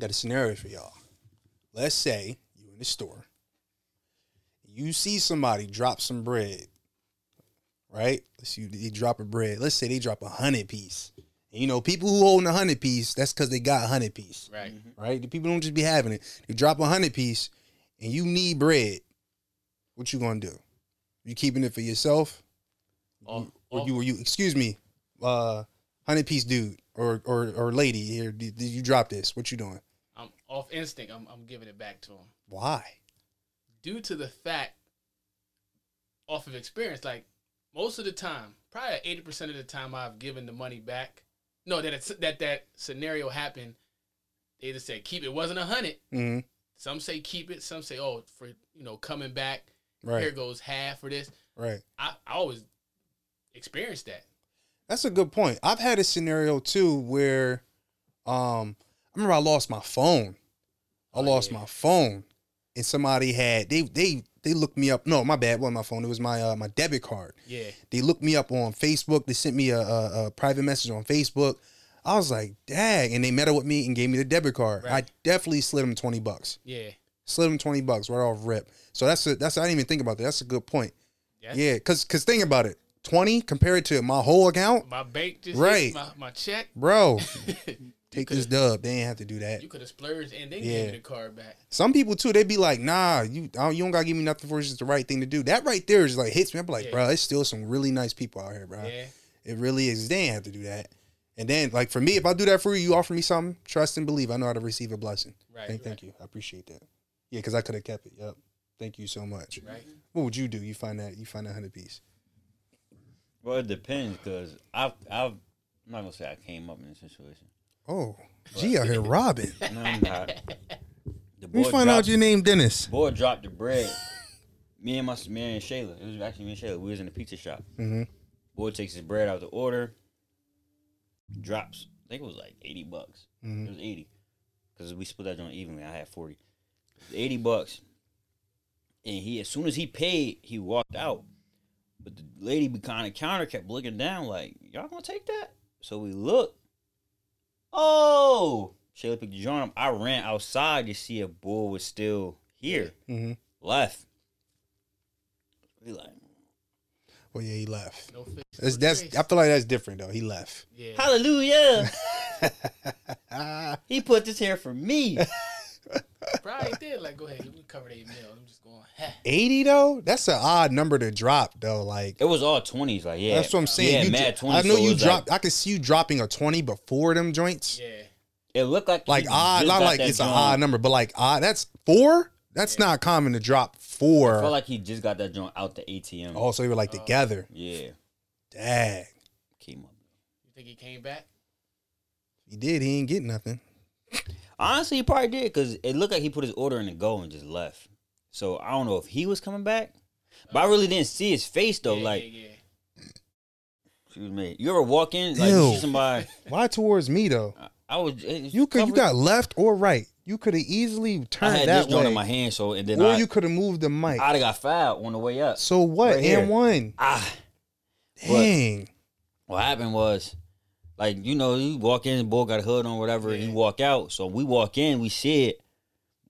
got a scenario for y'all. Let's say you in the store, you see somebody drop some bread, right? Let's see, they drop a bread. Let's say they drop a hundred piece. And you know, people who holding a hundred piece, that's because they got a hundred piece, Right. right? The people don't just be having it. They drop a hundred piece, and you need bread. What you gonna do? You keeping it for yourself, Off, or off- you, or you? Excuse me, uh, hundred piece dude or or or lady here. Did, did you drop this? What you doing? Off instinct. I'm, I'm giving it back to him Why? due to the fact, off of experience. Like most of the time, probably eighty percent of the time, I've given the money back. No, that it's, that that scenario happened. They just said keep it. wasn't a hundred. hmm Some say keep it. Some say oh for you know coming back. Right. Here goes half for this. Right. I, I always experienced that. That's a good point. I've had a scenario too where um I remember I lost my phone. I lost my phone and somebody had they they they looked me up. No, my bad, it wasn't my phone. It was my uh, my debit card. Yeah. They looked me up on Facebook. They sent me a, a, a private message on Facebook. I was like, "Dag!" And they met up with me and gave me the debit card. Right. I definitely slid them twenty bucks. Yeah. Slid them twenty bucks right off rip. So that's a, that's I didn't even think about that. That's a good point. Yeah. Yeah, cause cause think about it. Twenty compared to my whole account, My bank just Right. my, my check. bro. you Take this dub. They ain't have to do that. You could have splurged and then Yeah. gave me the card back. Some people too, They'd be like, "Nah, you don't- you don't gotta give me nothing for it. It's just the right thing to do." That right there is like hits me. I'm like, Yeah. bro, it's still some really nice people out here, bro. Yeah. It really is. They ain't have to do that. And then, like for me, if I do that for you, you offer me something, trust and believe. I know how to receive a blessing. Right. Thank, right, thank you. I appreciate that. Yeah, because I could have kept it. Yep. Thank you so much. Right. What would you do? You find that you find that hundred piece. Well, it depends because I've, I've, I'm not gonna say I came up in this situation. Oh, gee, out here robbing. No, I'm not. The boy find out your name, Dennis. boy dropped the bread. Me and my me and Shayla. It was actually me and Shayla. We was in the pizza shop. Mhm. Boy takes his bread out the order. Drops. I think it was like eighty bucks. Mhm. It was eighty because we split that joint evenly. I had forty. It was eighty bucks. And he, as soon as he paid, he walked out. But the lady behind the counter kept looking down, like, "Y'all gonna take that?" So we looked. Oh, Shayla picked the joint up. I ran outside to see if Bull was still here. Mm-hmm. Left. We like, Well, yeah, he left. No fish. That's, no that's trace. I feel like that's different though. He left. yeah. Hallelujah! he put this here for me. Probably did. Like, go ahead. Let me cover eight mil. I'm just going. Heh. Eighty though, that's an odd number to drop though. Like It was all twenties, like yeah. that's what I'm saying. Yeah, you mad dro- 20s. I know so you dropped. Like, I could see you dropping a twenty before them joints. Yeah. it looked like Like he odd, not like that it's an joint- odd number, but like odd. That's four. That's Yeah. not common to drop four. I four. felt like he just got that joint out the ATM. oh, so you were like Oh. together. Yeah, Dang, came up. You think he came back? he did. He ain't get nothing. Honestly, he probably did because it looked like he put his order in the go and just left. So I don't know if he was coming back, but I really didn't see his face though. yeah, like, yeah, yeah. excuse me, you ever walk in like you see somebody? Why towards me though? I- I was it's You could. You got left or right. You could have easily I turned had that this joint in my hand, so and then or I, you could have moved the mic. I'd have got fouled on the way up. so what? Right and one. Ah, Dang. what happened was, like you know, you walk in, the boy got a hood on, whatever. Yeah. You walk out, so we walk in, we see it.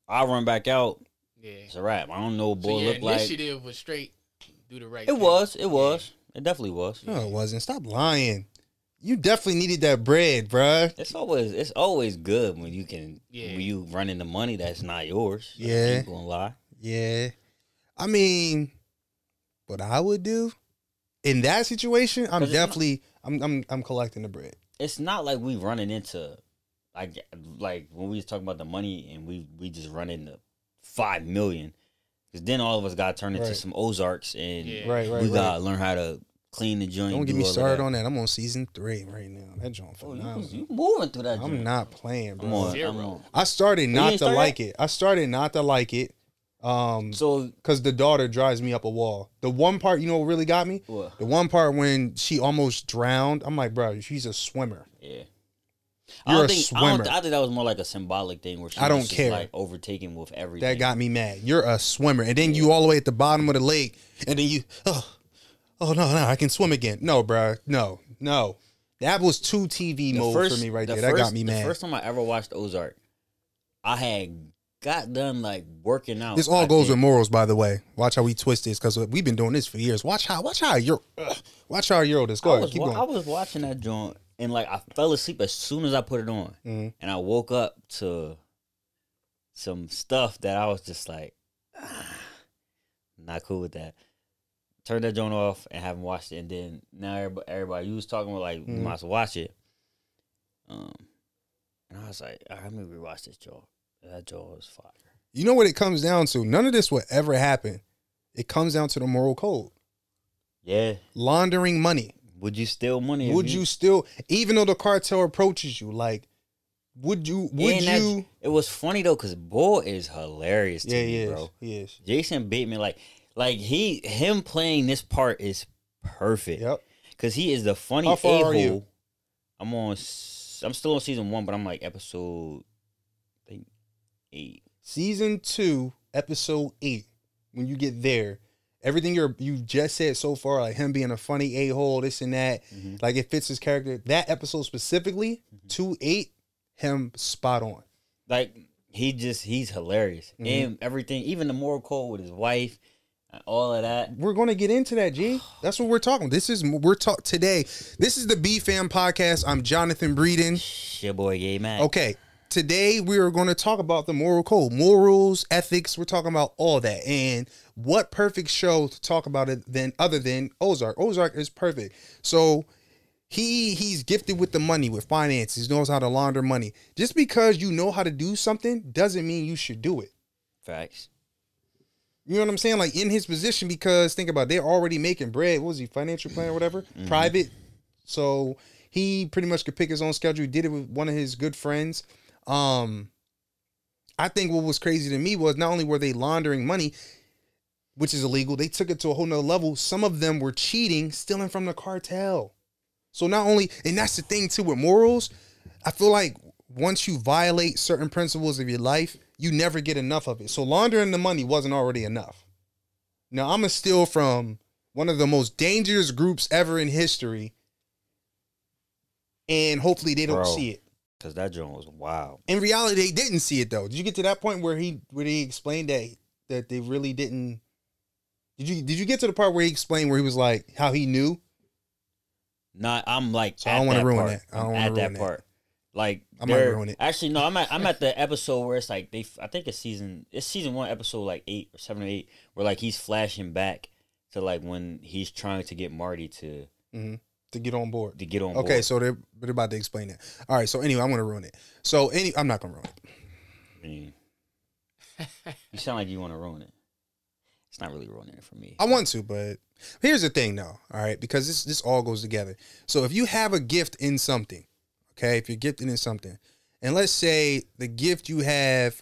I run back out. Yeah. It's a wrap. I don't know what So boy your look like. initiative was straight. Do the right. It thing. was. It was. It definitely was. No, it wasn't. Stop lying. You definitely needed that bread, bruh. It's always it's always good when you can Yeah. when you run into money that's not yours. I Yeah. ain't gonna lie. Yeah. I mean, what I would do in that situation, I'm it's not- definitely I'm I'm I'm collecting the bread. It's not like we running into like like when we was talking about the money and we we just run into five million. Cause then all of us got turned into Right. some Ozarks and Yeah. Right, right, we right. gotta learn how to clean the joint. Don't get do me started that. on that. I'm on season three right now. That joint Oh, you, phenomenal. you moving through that joint. I'm not playing, I'm bro. on, Zero. I'm on. I started not to start like it. I started not to like it. Um, So because the daughter drives me up a wall. The one part, you know, what really got me. what? The one part when she almost drowned. I'm like, bro, she's a swimmer. Yeah. You're I don't a think, I, don't, swimmer. I think that was more like a symbolic thing where she I don't care. like overtaken with everything. That got me mad. You're a swimmer, and then you all the way at the bottom of the lake, and then you, oh, oh no, no, I can swim again. No, bro, no, no. That was two TV The mode first- for me right the there. that got first- me The mad. first time I ever watched Ozark, I had got done like working out. This all I goes think. with morals, by the way. Watch how we twist this because we've been doing this for years. Watch how, watch how you're, watch how Euro this. Go I was, keep wa- going. I was watching that joint and like I fell asleep as soon as I put it on, Mhm. and I woke up to some stuff that I was just like, ah, not cool with that. Turned that joint off and haven't watched it, and then now everybody, everybody you was talking about like Mhm. might as well watch it. Um, and I was like, all right, let me rewatch this joint. That joint was fire. You know what it comes down to? None of this would ever happen. It comes down to the moral code. Yeah, Laundering money. would you steal money? Would you still, even though the cartel approaches you, like, would you? Would that's- you? It was funny though, cause Bull is hilarious to Yeah, me, he is. bro. He is. Jason Bateman, like, like he him playing this part is perfect. Yep. Cause he is the funny How far a are you? hole. I'm on. I'm still on season one, but I'm like episode, eight. Season two, episode eight. When you get there, everything you're you've just said so far, like him being a funny a hole, this and that, Mhm. like it fits his character. That episode specifically, Mm-hmm. two eight, him spot on. Like he just he's hilarious Mhm. and everything. Even the moral code with his wife, all of that. We're gonna get into that, G. That's what we're talking. This is we're talk today. This is the B Fam podcast. I'm Jonathan Breeden. Your boy Gay Mac. Okay, today we are going to talk about the moral code, morals, ethics. We're talking about all that, and what perfect show to talk about it than other than Ozark. Ozark is perfect. So he he's gifted with the money, with finances, knows how to launder money. Just because you know how to do something doesn't mean you should do it. Facts. You know what I'm saying? Like in his position, because think about it, they're already making bread. What was he, financial plan or whatever? Mm-hmm. Private. So he pretty much could pick his own schedule. He did it with one of his good friends. Um, I think what was crazy to me was not only were they laundering money, which is illegal, they took it to a whole nother level. Some of them were cheating, stealing from the cartel. So not only, and that's the thing too with morals, I feel like once you violate certain principles of your life, you never get enough of it. So laundering the money wasn't already enough. Now I'm gonna steal from one of the most dangerous groups ever in history, and hopefully they don't Bro. see it. Cause that joint was wild. In reality, they didn't see it though. Did you get to that point where he where he explained that that they really didn't? Did you did you get to the part where he explained where he was like how he knew? Not, I'm like. So I don't wanna ruin part. that. I don't I'm wanna at that ruin that. part. Like I might ruin it. Actually, no. I'm at. I'm at the episode where it's like they. I think it's season. It's season one, episode like eight or seven or eight, where like he's flashing back to like when he's trying to get Marty to mm-hmm. To get on board? to get on. Board. Okay, so they're they're about to explain that. All right, so anyway, I'm gonna ruin it. So any, I'm not gonna ruin it. I mean, you sound like you want to ruin it. It's not really ruining it for me. I want to, but here's the thing, though. All right, because this this all goes together. So if you have a gift in something, okay, if you're gifted in something, and let's say the gift you have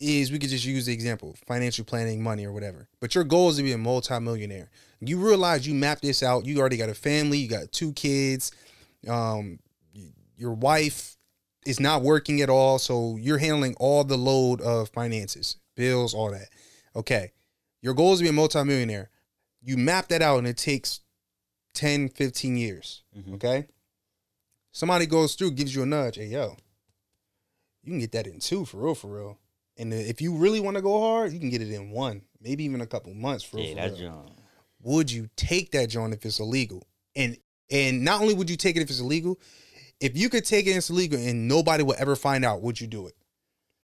is we could just use the example financial planning, money, or whatever. But your goal is to be a multimillionaire. You realize you mapped this out. You already got a family. You got two kids. Um, your wife is not working at all, so you're handling all the load of finances, bills, all that. Okay. Your goal is to be a multimillionaire. You map that out and it takes 10, 15 years. Mhm. Okay. Somebody goes through, gives you a nudge. Hey, yo, you can get that in two for real, for real. And if you really want to go hard, you can get it in one, maybe even a couple months for real. yeah, for that real. Would you take that joint if it's illegal? And and not only would you take it if it's illegal, if you could take it and it's illegal and nobody will ever find out, would you do it?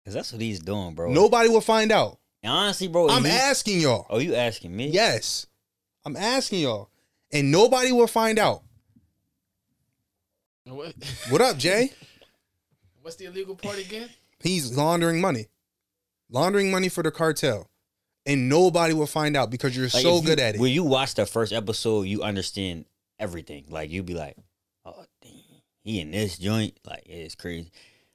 Cause that's what he's doing, bro. Nobody will find out. And honestly, bro. I'm he- asking y'all. Oh, you asking me? Yes. I'm asking y'all. And nobody will find out. What, What up, Jay? what's the illegal part again? He's laundering money. Laundering money for the cartel. And nobody will find out because you're Like, so if you- good at it. When you watch the first episode, you understand everything. Like you be like, oh, dang, he in this joint. Like it's crazy.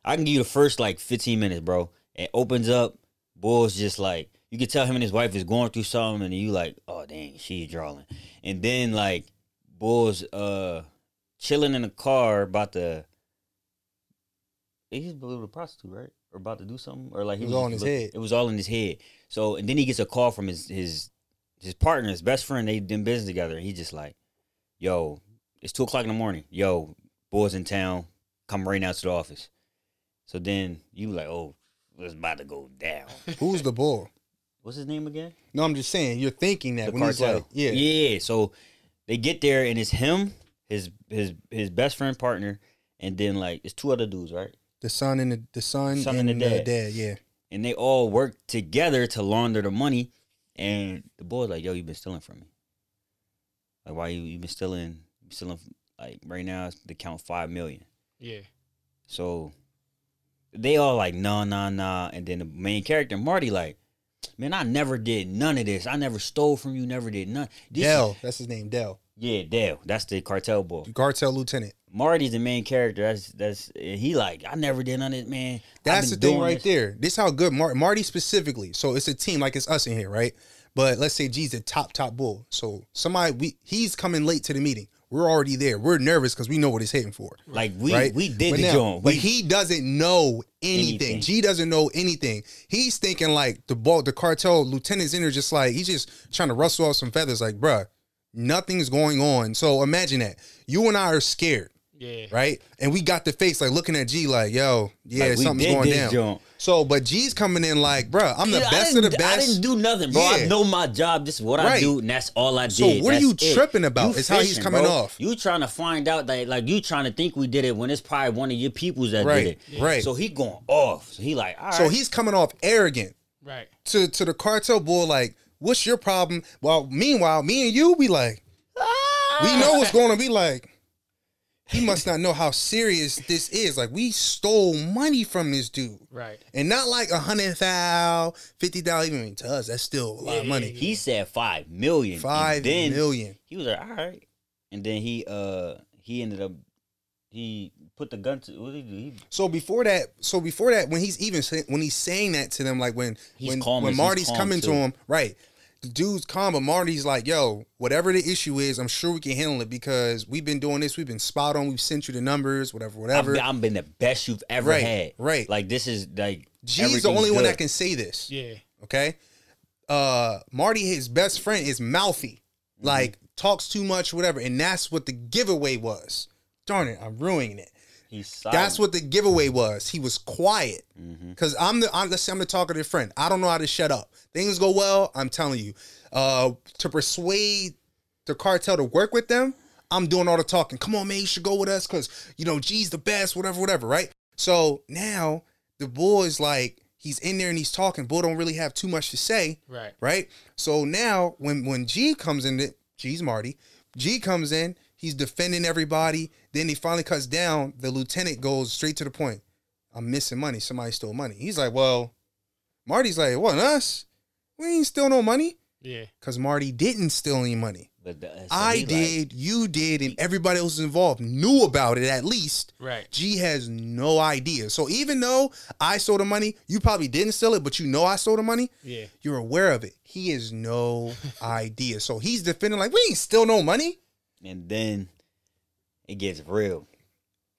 I can give you the first like 15 minutes, bro. It opens up. Bull's just like you can tell him and his wife is going through something, and you like, oh dang, she's drawing. And then like Bull's uh chilling in the car about to. He's a little prostitute, right? Or about to do something, or like he It was all in his look- head. It was all in his head. So and then he gets a call from his his his partner, his best friend. They done business together. He's just like, yo, it's two o'clock in the morning. Yo, boys in town, come right now to the office. So then you like, oh, it's about to go down. Who's the bull? What's his name again? No, I'm just saying. You're thinking that The when he's cartel. like, yeah, yeah. So they get there and it's him, his his his best friend partner, and then like it's two other dudes, right? the son and the the son, Son and, and the the dad. dad. Yeah, And they all work together to launder the money. And the boy's like, "Yo, you been stealing from me. Like, why you you been stealing? You stealing like right now? It's the count five million. Yeah. So they all like, nah, nah, nah. And then the main character, Marty, like, man, I never did none of this. I never stole from you, never did none. This Del. That's his name, Del. Yeah, Del. That's the cartel boy. Cartel lieutenant. Marty's the main character. That's that's he like, I never did on of it, man. That's the thing right this." there. This how good Mar- Marty specifically. So it's a team like it's us in here, right? But let's say G's the top top bull. So somebody we he's coming late to the meeting. We're already there. We're nervous because we know what he's hitting for. Like we right? we did but the now- joint. But We- he doesn't know anything. Anything. G doesn't know anything. He's thinking like the ball, the cartel lieutenant's in there, just like he's just trying to rustle off some feathers. Like, bruh, nothing's going on. So imagine that you and I are scared, Yeah. right? And we got the face like looking at G, like, yo, yeah, Like, something's going down. joint. So, but G's coming in like, bruh, I'm the Yeah, best of the didn't- I didn't do nothing, bro. I know my job. This is what I do, and that's all I did. So what are you That's it. tripping about? You It's how he's coming bro. off. You trying to find out that, like, you trying to think we did it when it's probably one of your peoples that Right, did it. right. So he going off. So he like, all right. so he's coming off arrogant. Right. to to the cartel boy like what's your problem well meanwhile me and you be like we know what's going to be like he must not know how serious this is like we stole money from this dude Right. and not like a hundred thou fifty thou even to us that's still a lot of money He said five million. five million He was like, all right. And then he uh he ended up he put the gun to what did he do? He, so before that so before that when he's even when he's saying that to them like when He's when, calm when marty's coming too. to him right the dude's calm but marty's like yo whatever the issue is i'm sure we can handle it because we've been doing this we've been spot on we've sent you the numbers whatever I've whatever been, I've been the best you've ever Right, had. right. Like this is like g's the everything's only one that can say this Yeah. okay uh marty his best friend is mouthy Mm-hmm. like talks too much whatever and that's what the giveaway was darn it i'm ruining it He's silent. That's what the giveaway was. He was quiet Mm-hmm. because I'm the I'm, let's say I'm the talkative friend. I don't know how to shut up. Things go well. I'm telling you, uh, to persuade the cartel to work with them, I'm doing all the talking. Come on, man, you should go with us because you know G's the best. Whatever, whatever. Right. So now the boy's like he's in there and he's talking. Boy don't really have too much to say Right. right? So now when when G comes in, G's Marty. G comes in, he's defending everybody. Then he finally cuts down. The lieutenant goes straight to the point. I'm missing money. Somebody stole money. He's like, well, Marty's like, it wasn't us? We ain't steal no money Yeah. because Marty didn't steal any money. But the, uh, so I he like- did, you did, and everybody else involved knew about it at least. Right. G has no idea. So even though I stole the money, you probably didn't steal it, but you know I stole the money Yeah. you're aware of it. He has no idea. So he's defending like we ain't still no money. And then it gets real.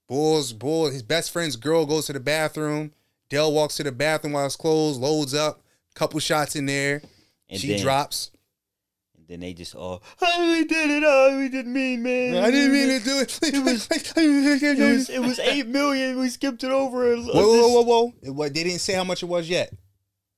Bulls, bull. His best friend's girl goes to the bathroom. Del walks to the bathroom while it's closed, loads up, couple shots in there. And she then, drops. And then they just all, oh, we did it. Oh, we didn't mean, man. I didn't mean to do it. It was, it was, it was eight million. We skipped it over. Whoa, whoa, whoa, whoa! It, wa- they didn't say how much it was yet.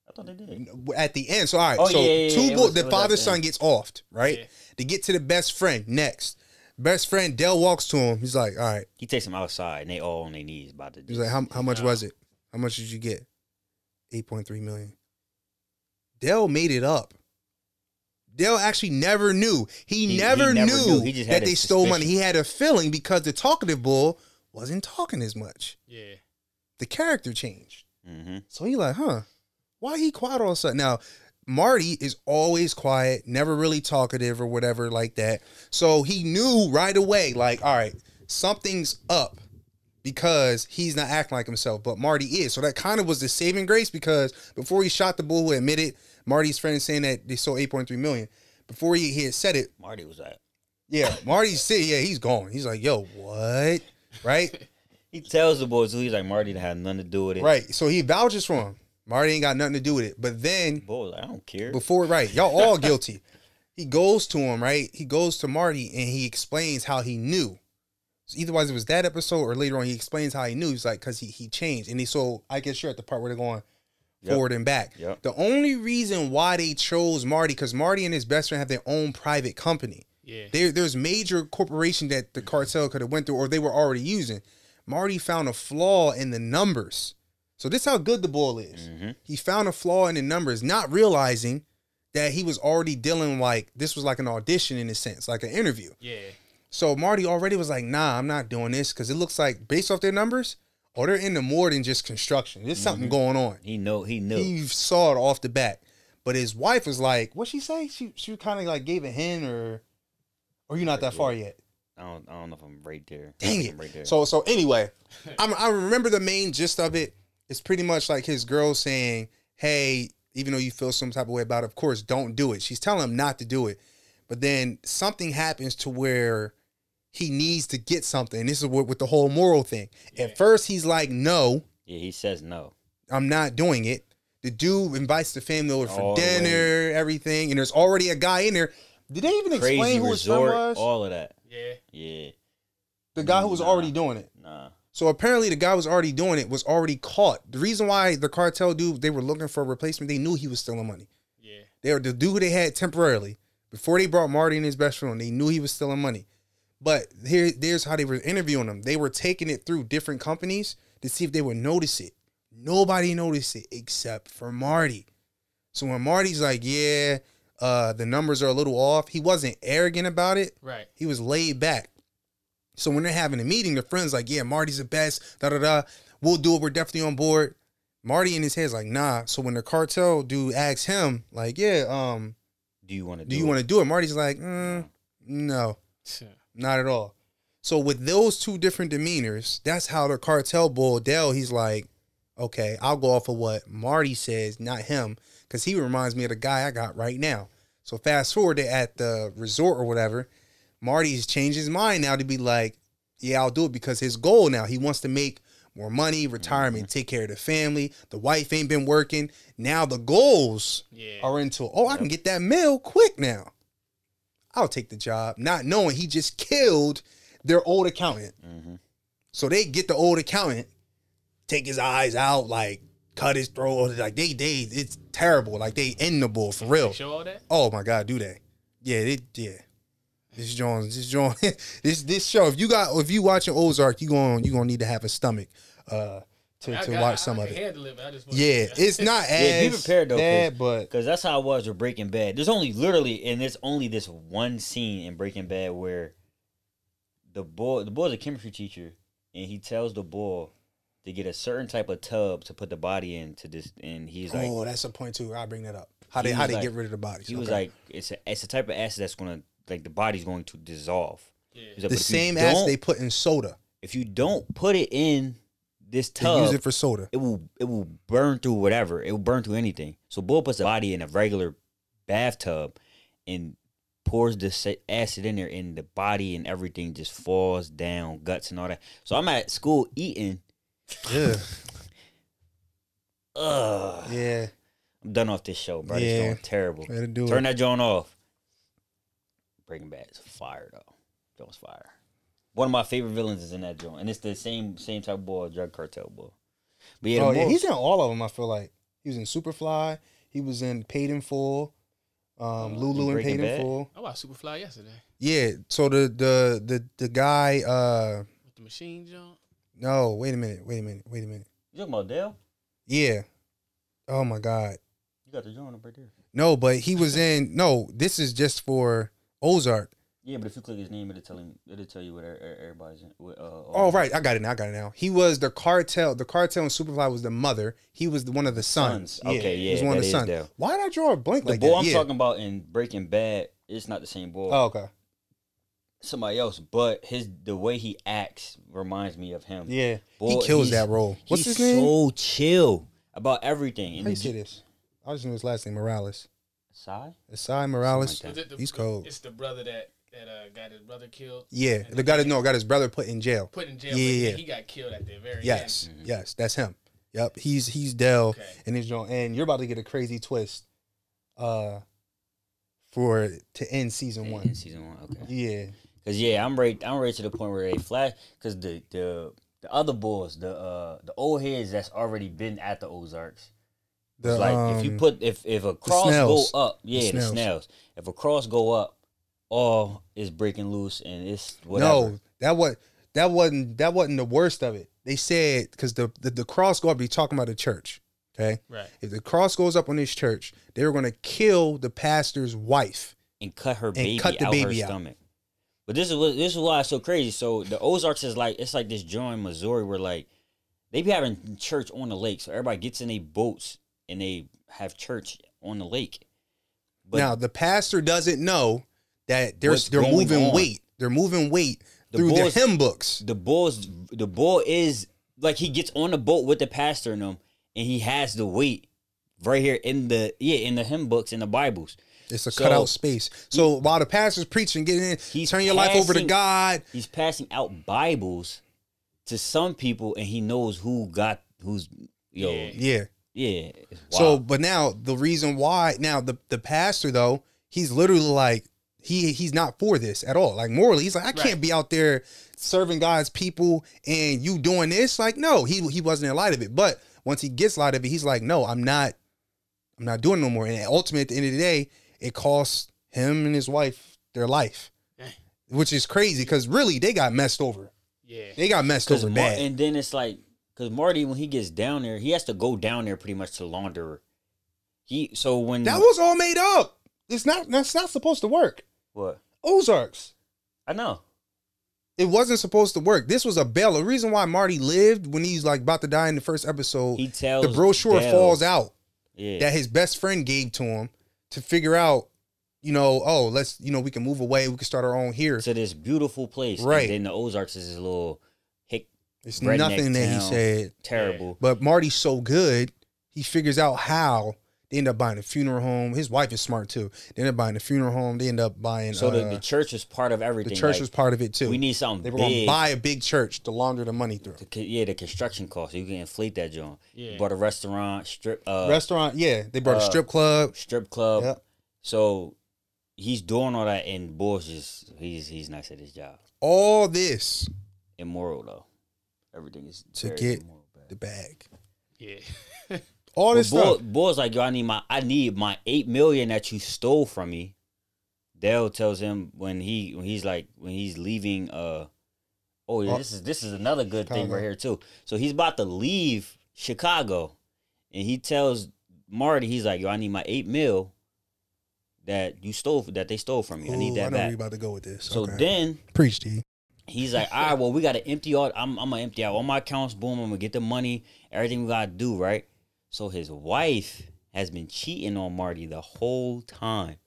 I thought they did. At the end, so all right. Oh, so yeah, yeah, two yeah, it bull, was- the it was at father son gets offed, right? Yeah. To get to the best friend next. Best friend Del walks to him. He's like, "All right." He takes him outside, and they all on their knees about to. Do he's like, how, how much Wow. was it? How much did you get? 8.3 million. Del made it up. Del actually never knew. He, He- he never, never knew, knew. He just that they a stole money. He had a feeling because the talkative bull wasn't talking as much. Yeah. The character changed. hmm So he like, huh? Why he quiet all of a sudden? Now, Marty is always quiet, never really talkative or whatever like that. So he knew right away, like, all right, something's up because he's not acting like himself, but Marty is. So that kind of was the saving grace because before he shot the bull who admitted Marty's friend saying that they sold 8.3 million, before he, he had said it, Marty was like, yeah, Marty's said, yeah, he's gone. He's like, yo, what? Right? he tells the boys, he's like, Marty had nothing to do with it. right. So he vouches for him. Marty ain't got nothing to do with it. But then Boy, I don't care. before right y'all all guilty he goes to him right he goes to marty and he explains how he knew So eitherwise it was that episode or later on he explains how he knew. He's like, because he, he changed. And he so I guess you're at the part where they're going Yep. forward and back. Yep. The only reason why they chose Marty, because Marty and his best friend have their own private company. Yeah. There, there's major corporation that the cartel could have went through or they were already using. Marty found a flaw in the numbers. So this how good the bull is. Mhm. He found a flaw in the numbers, not realizing that he was already dealing like this was like an audition in a sense, like an interview. Yeah. So Marty already was like, nah, I'm not doing this because it looks like based off their numbers, or they're into more than just construction. There's something going on. He know he knew. He saw it off the bat. But his wife was like, what she say? She she kind of like gave a hint or or you not that far yet. I don't I don't know if I'm right there. Dang it. Right there. So so anyway, I'm, I remember the main gist of it. It's pretty much like his girl saying, "Hey, even though you feel some type of way about it, of course, don't do it." She's telling him not to do it, but then something happens to where he needs to get something. This is what with the whole moral thing. Yeah. At first, he's like, "No, yeah, he says no. I'm not doing it." The dude invites the family over for All the dinner, everything, and there's already a guy in there. Did they even Crazy explain who his friend was? all of that. Yeah. Yeah. the guy who was Nah. already doing it. Nah. So apparently the guy was already doing it, was already caught. The reason why the cartel dude they were looking for a replacement, they knew he was stealing money. Yeah. They were the dude they had temporarily before they brought Marty and his best friend. They knew he was stealing money. But here, there's how they were interviewing him. They were taking it through different companies to see if they would notice it. Nobody noticed it except for Marty. So when Marty's like, "Yeah, uh, the numbers are a little off," he wasn't arrogant about it. Right. He was laid back. So when they're having a meeting, their friends like, yeah, Marty's the best. Da da da. We'll do it. We're definitely on board. Marty in his head's like, nah. So when the cartel dude asks him, like, yeah, um, Do you want to do you want to do it? Marty's like, mm, no, not at all. So with those two different demeanors, that's how the cartel bull Del. He's like, okay, I'll go off of what Marty says, not him, because he reminds me of the guy I got right now. So fast forward, they're at the resort or whatever. Marty's changed his mind now to be like, yeah, I'll do it because his goal now, he wants to make more money, retirement, take care of the family. The wife ain't been working. Now the goals Yeah. are into, oh, I can get that mill quick now. I'll take the job, not knowing he just killed their old accountant. hmm So they get the old accountant, take his eyes out, like cut his throat. Like they, they, it's terrible. Like they end the bull for real. Show all that. Oh my god, do they? Yeah, it, yeah. This Jones, this Jones, this this show. If you got, if you watching Ozark, you going you gonna need to have a stomach, uh, to, I to got- watch I- some I of it. Handle it, but I just want Yeah, it's not as Yeah, be prepared, though, 'cause- bad, but Because that's how I was with Breaking Bad. There's only literally, and there's only this one scene in Breaking Bad where the boy, the boy's a chemistry teacher, and he tells the boy to get a certain type of tub to put the body in to this, and he's like, oh, that's a point too. I'll bring that up. How He they how was they like- get rid of the body?" he was Okay. like, it's a, it's a type of acid that's gonna like the body's going to dissolve. Yeah. Like, the "But if you same acid don't- they put in soda. if you don't put it in this They tub, use it for soda. it will it will burn through whatever. It will burn through anything. So Bull puts the body in a regular bathtub and pours the acid in there, and the body and everything just falls down, guts and all that. So I'm at school eating. Yeah, Ugh, yeah. I'm done off this show, bro. Yeah. It's going terrible. Do Turn it. that joint off. Breaking Bad is fire though. That was fire. One of my favorite villains is in that joint, and it's the same same type of boy, drug cartel boy. But yeah, oh yeah, he's in all of them. I feel like he was in Superfly. He was in Paid in Full. Um, Uh, Lulu in Breaking Paid in Full. I watched Superfly yesterday Yeah. So the the the the guy. uh with the machine jump. No, wait a minute. Wait a minute. Wait a minute. You talking about Dale? Yeah. Oh my God. You got the joint up right there. No, but he was in. No, this is just for Ozark. Yeah, but if you click his name, it'll tell him. It'll tell you what er- er- everybody's in. What, uh, Oh right, I got it now. I got it now. He was the cartel. The cartel and Superfly was the mother. He was the, one of the sons. Sons. Okay, he was yeah, one of the sons. Why did I draw a blank The like boy that? I'm yeah. talking about in Breaking Bad, it's not the same boy. Oh okay. Somebody else, but his the way he acts reminds me of him. Yeah, Boy, he kills that role. What's he's his name? So chill about everything. How And you say this? I just know his last name Morales. Sai? Esai Morales. Like the- He's cold. It's the brother that that uh, got his brother killed. Yeah, the guy that no got his brother put in jail. Put in jail. Yeah, but yeah. He got killed at the very Yes, Mm-hmm. yes, that's him. Yep, he's he's Del Okay. and his joint. And you're about to get a crazy twist, uh, for to end season In one. season one. Okay. Yeah, Cause yeah, I'm right. I'm right to the point where they flash. Cause the the the other boys, the uh the old heads that's already been at the Ozarks. The, It's like if you um, put if if a cross go up, yeah, the snails. snails. If a cross go up, all is breaking loose and it's whatever. No, that what that wasn't that wasn't the worst of it. They said because the, the the cross go up, they talking about the church. Okay, Right. if the cross goes up on this church, they were going to kill the pastor's wife. and cut her baby cut the out baby her out. stomach. But this is what this is why it's so crazy. So the Ozarks is like it's like this joint Missouri where like they be having church on the lake, so everybody gets in their boats and they have church on the lake. But now the pastor doesn't know that they're they're moving on. weight. They're moving weight The through boys- the hymn books. the bull's the bull is like he gets on the boat with the pastor and them, and he has the weight right here in the yeah in the hymn books in the Bibles. It's a So- cutout space. So while the pastor's preaching, getting in, He's turn your life over to God. He's passing out Bibles to some people, and he knows who got who's yo Yeah. yeah. Yeah. So, but now the reason why now the the pastor though he's literally like he he's not for this at all. Like morally, he's like I can't Right. be out there serving God's people and you doing this. Like no, he he wasn't in light of it. But once he gets light of it, he's like no, I'm not. I'm not doing no more. And ultimately, at the end of the day, it costs him and his wife their life, Dang. which is crazy because really they got messed over. Yeah. They got messed over Mar- bad. and then it's like because Marty when he gets down there, he has to go down there pretty much to launder. He so when that was all made up. It's not. That's not supposed to work. what Ozarks. I know. It wasn't supposed to work. This was a bail. The reason why Marty lived when he's like about to die in the first episode, He tells the brochure falls out Yeah, that his best friend gave to him to figure out, you know, oh, let's, you know, we can move away. We can start our own here. to this beautiful place. Right. And then the Ozarks is this little It's redneck nothing that he town. said. terrible. But Marty's so good, he figures out how they end up buying a funeral home. His wife is smart too. They end up buying a funeral home. They end up buying. So the, uh, the church is part of everything. the church like, was part of it too. We need something they were going to big. buy a big church to launder the money through. to co- yeah, the construction cost. You can inflate that joint. Yeah. Bought a restaurant, strip, uh, Restaurant, yeah. They brought a uh, strip club. strip club. Yep. So he's doing all that, and Boy's just he's he's nice at his job. All this Immoral though. Everything is To get the bag. Yeah. All this But Boy, stuff. Boy's like, yo, I need my I need my eight million that you stole from me. Dale tells him when he when he's like when he's leaving uh oh yeah, Oh. this is this is another good thing right here too. So he's about to leave Chicago and he tells Marty, he's like, yo, I need my eight mil that you stole that they stole from you. I need that I know where back. you about to go with this. So Okay. then preach, D. He's like, all right, well, we got to empty all. I'm, I'm gonna empty out all my accounts. Boom, I'm gonna get the money. Everything we gotta do, right? So his wife has been cheating on Marty the whole time,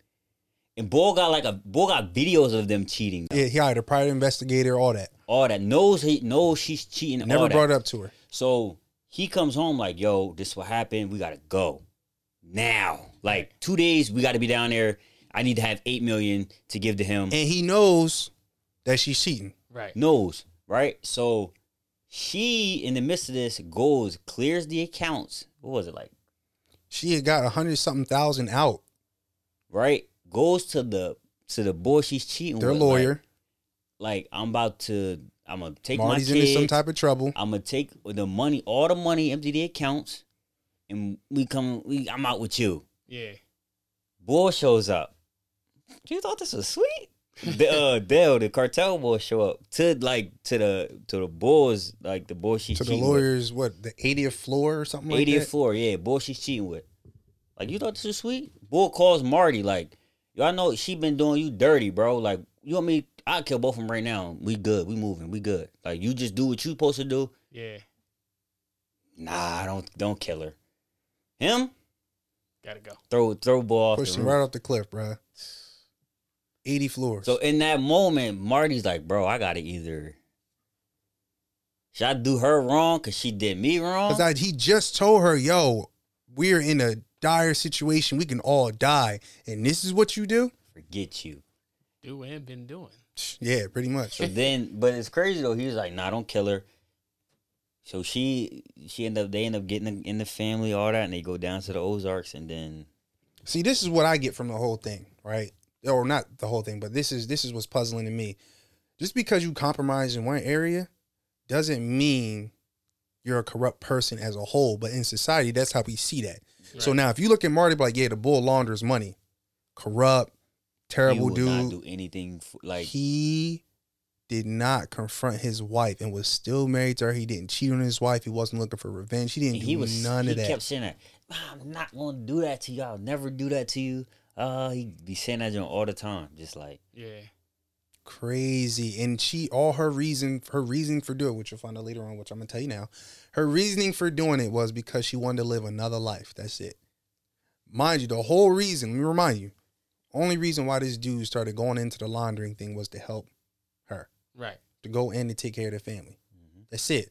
and Bull got like a Bull got videos of them cheating. Yeah, he hired a private investigator, all that. All that knows he knows she's cheating. Never brought it up to her. So he comes home like, yo, this is what happened. We gotta go now. Like two days, we got to be down there. I need to have eight million to give to him. And he knows that she's cheating. Right. knows, right? So she, in the midst of this, goes, clears the accounts. What was it like? She had got a hundred something thousand out. Right? Goes to the to the boy she's cheating Their with. lawyer. Like, like, I'm about to I'm gonna take Marty's my into kids. some type of trouble. I'm gonna take the money, all the money, empty the accounts, and we come we I'm out with you. Yeah. Boy shows up. You thought this was sweet? The uh Dale, the cartel boy show up to like to the to the boys, like the boy she's To the cheating with. lawyer's what, the 80th floor or something like 80th that? floor, yeah. Boy, she's cheating with. Like, you thought this was sweet? Bull calls Marty, like, yo, I know she been doing you dirty, bro. Like, you want me? I'll kill both of them right now. We good. We moving. We good. Like, you just do what you supposed to do. Yeah. Nah, don't don't kill her. Him? Gotta go. Throw throw ball off Pushed the him right off the cliff, bruh. 80 floors. So in that moment, Marty's like, bro, I gotta either should I do her wrong because she did me wrong? Because he just told her, yo, we're in a dire situation. We can all die. And this is what you do? Forget you. Do and been doing. Yeah, pretty much. So then, but it's crazy though. He was like, "Nah, don't kill her." So she, she end up, they end up getting in the family, all that, and they go down to the Ozarks, and then See, this is what I get from the whole thing, right? Or not the whole thing, but this is this is what's puzzling to me. Just because you compromise in one area doesn't mean you're a corrupt person as a whole. But in society, that's how we see that. So now, if you look at Marty, like, yeah, the bull launders money, corrupt, he terrible not dude. do anything f- like he did not confront his wife and was still married to her. He didn't cheat on his wife. He wasn't looking for revenge. He didn't And do he was none he of that. He kept saying that i'm not gonna do that to you i'll never do that to you uh he be saying that joint all the time just like yeah. crazy. And she all her reason her reason for doing it which you'll find out later on which i'm gonna tell you now her reasoning for doing it was because she wanted to live another life. That's it. Mind you the whole reason let me remind you only reason why this dude started going into the laundering thing was to help her. Right. to go in and take care of the family. That's it.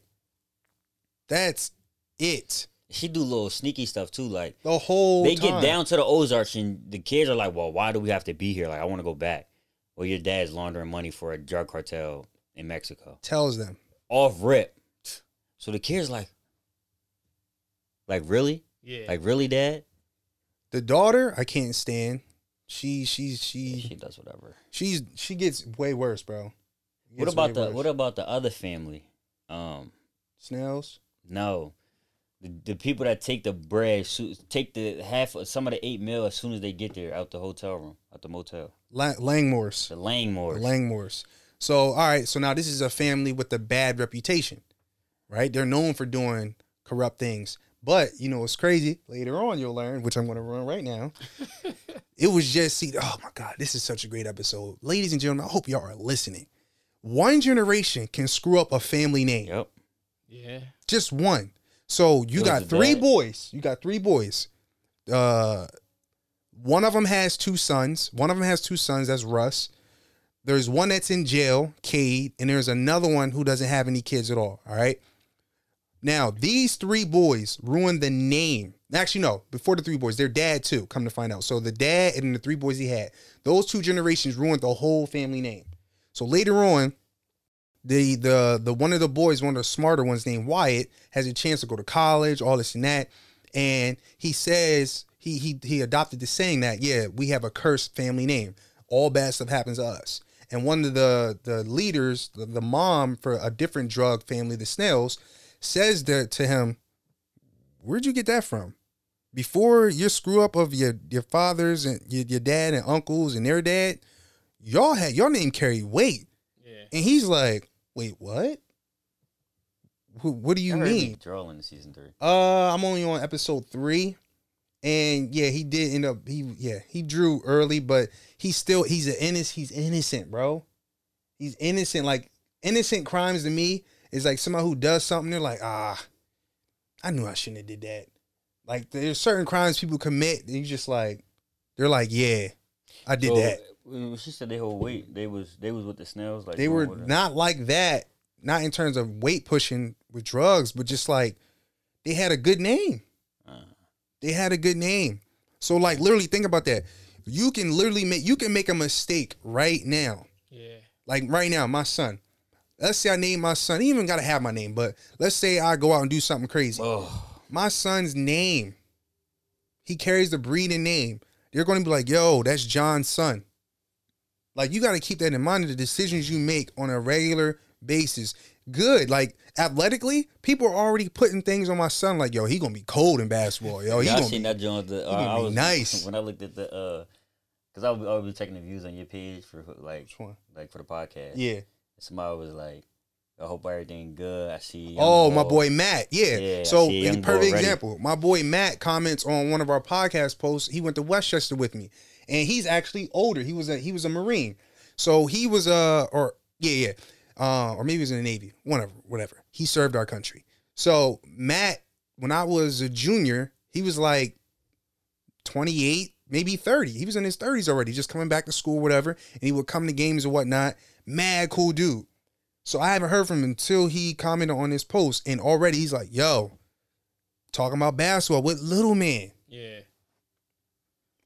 That's it she do little sneaky stuff too like the whole they time. get down to the ozarks and the kids are like well why do we have to be here? Like i want to go back. Well your dad's laundering money for a drug cartel in mexico. Tells them. Off rip. So the kids like like really? Yeah. like really dad? The daughter i can't stand. She she she she does whatever. She's she gets way worse bro. What about the worse. what about the other family? Um snails? No, the, the people that take the bread, take the half of some of the eight mil as soon as they get there out the hotel room, out the motel. La- Langmores. The Langmores. The Langmores. Langmores. So, all right. So now this is a family with a bad reputation, right? They're known for doing corrupt things. But you know it's crazy? Later on, you'll learn, which I'm going to run right now. it was just see. Oh my God, this is such a great episode, ladies and gentlemen. I hope y'all are listening. One generation can screw up a family name. yep. yeah. just one. So you got three boys. You got three boys. Uh, one of them has two sons. One of them has two sons. That's Russ. There's one that's in jail, Cade, and there's another one who doesn't have any kids at all. All right. Now these three boys ruined the name. Actually, no. Before the three boys, their dad too. Come to find out, so the dad and the three boys he had, those two generations ruined the whole family name. So later on, the the the one of the boys, one of the smarter ones named Wyatt, has a chance to go to college, all this and that. And he says he he he adopted the saying that, yeah, we have a cursed family name. All bad stuff happens to us. And one of the the leaders, the, the mom for a different drug family, the Snails, says that to him, Where'd you get that from? Before your screw up of your your fathers and your, your dad and uncles and their dad, y'all had your name carried weight. Yeah. And he's like, wait, what? Wh- What do you I mean? Trolling in season three. Uh, I'm only on episode three, and yeah, he did end up. He yeah, he drew early, but he's still he's an innocent. He's innocent, bro. He's innocent. Like innocent crimes to me is like somebody who does something. They're like, ah, I knew I shouldn't have did that. Like there's certain crimes people commit. And you just like, they're like, yeah, I did So, that. When she said they whole weight, they was they was with the snails. Like they were whatever. not like that not in terms of weight pushing with drugs but just like they had a good name. Uh, they had a good name. So like literally think about that. You can literally make you can make a mistake right now. Yeah. like right now my son. Let's say i name my son he even gotta have my name but let's say i go out and do something crazy. Oh, my son's name he carries the Breeden name. They're going to be like yo that's john's son like you got to keep that in mind the decisions you make on a regular basis good like athletically people are already putting things on my son like yo he gonna be cold in basketball yo he yeah, gonna seen be that joint. The, uh, gonna I be was nice. when I looked at the uh, because I was I was checking the views on your page for like like for the podcast. yeah Somebody was like, "I hope everything good." I see. oh my boy matt yeah, Yeah, so see a a young boy perfect example my boy matt comments on one of our podcast posts he went to westchester with me and he's actually older. He was a he was a marine. So he was uh or yeah yeah uh or maybe he was in the navy. Whatever whatever. He served our country. So matt when i was a junior he was like 28 maybe 30 he was in his 30s already just coming back to school whatever. And he would come to games and whatnot. Mad cool dude. So i haven't heard from him until he commented on this post. And already he's like yo talking about basketball with little man. Yeah.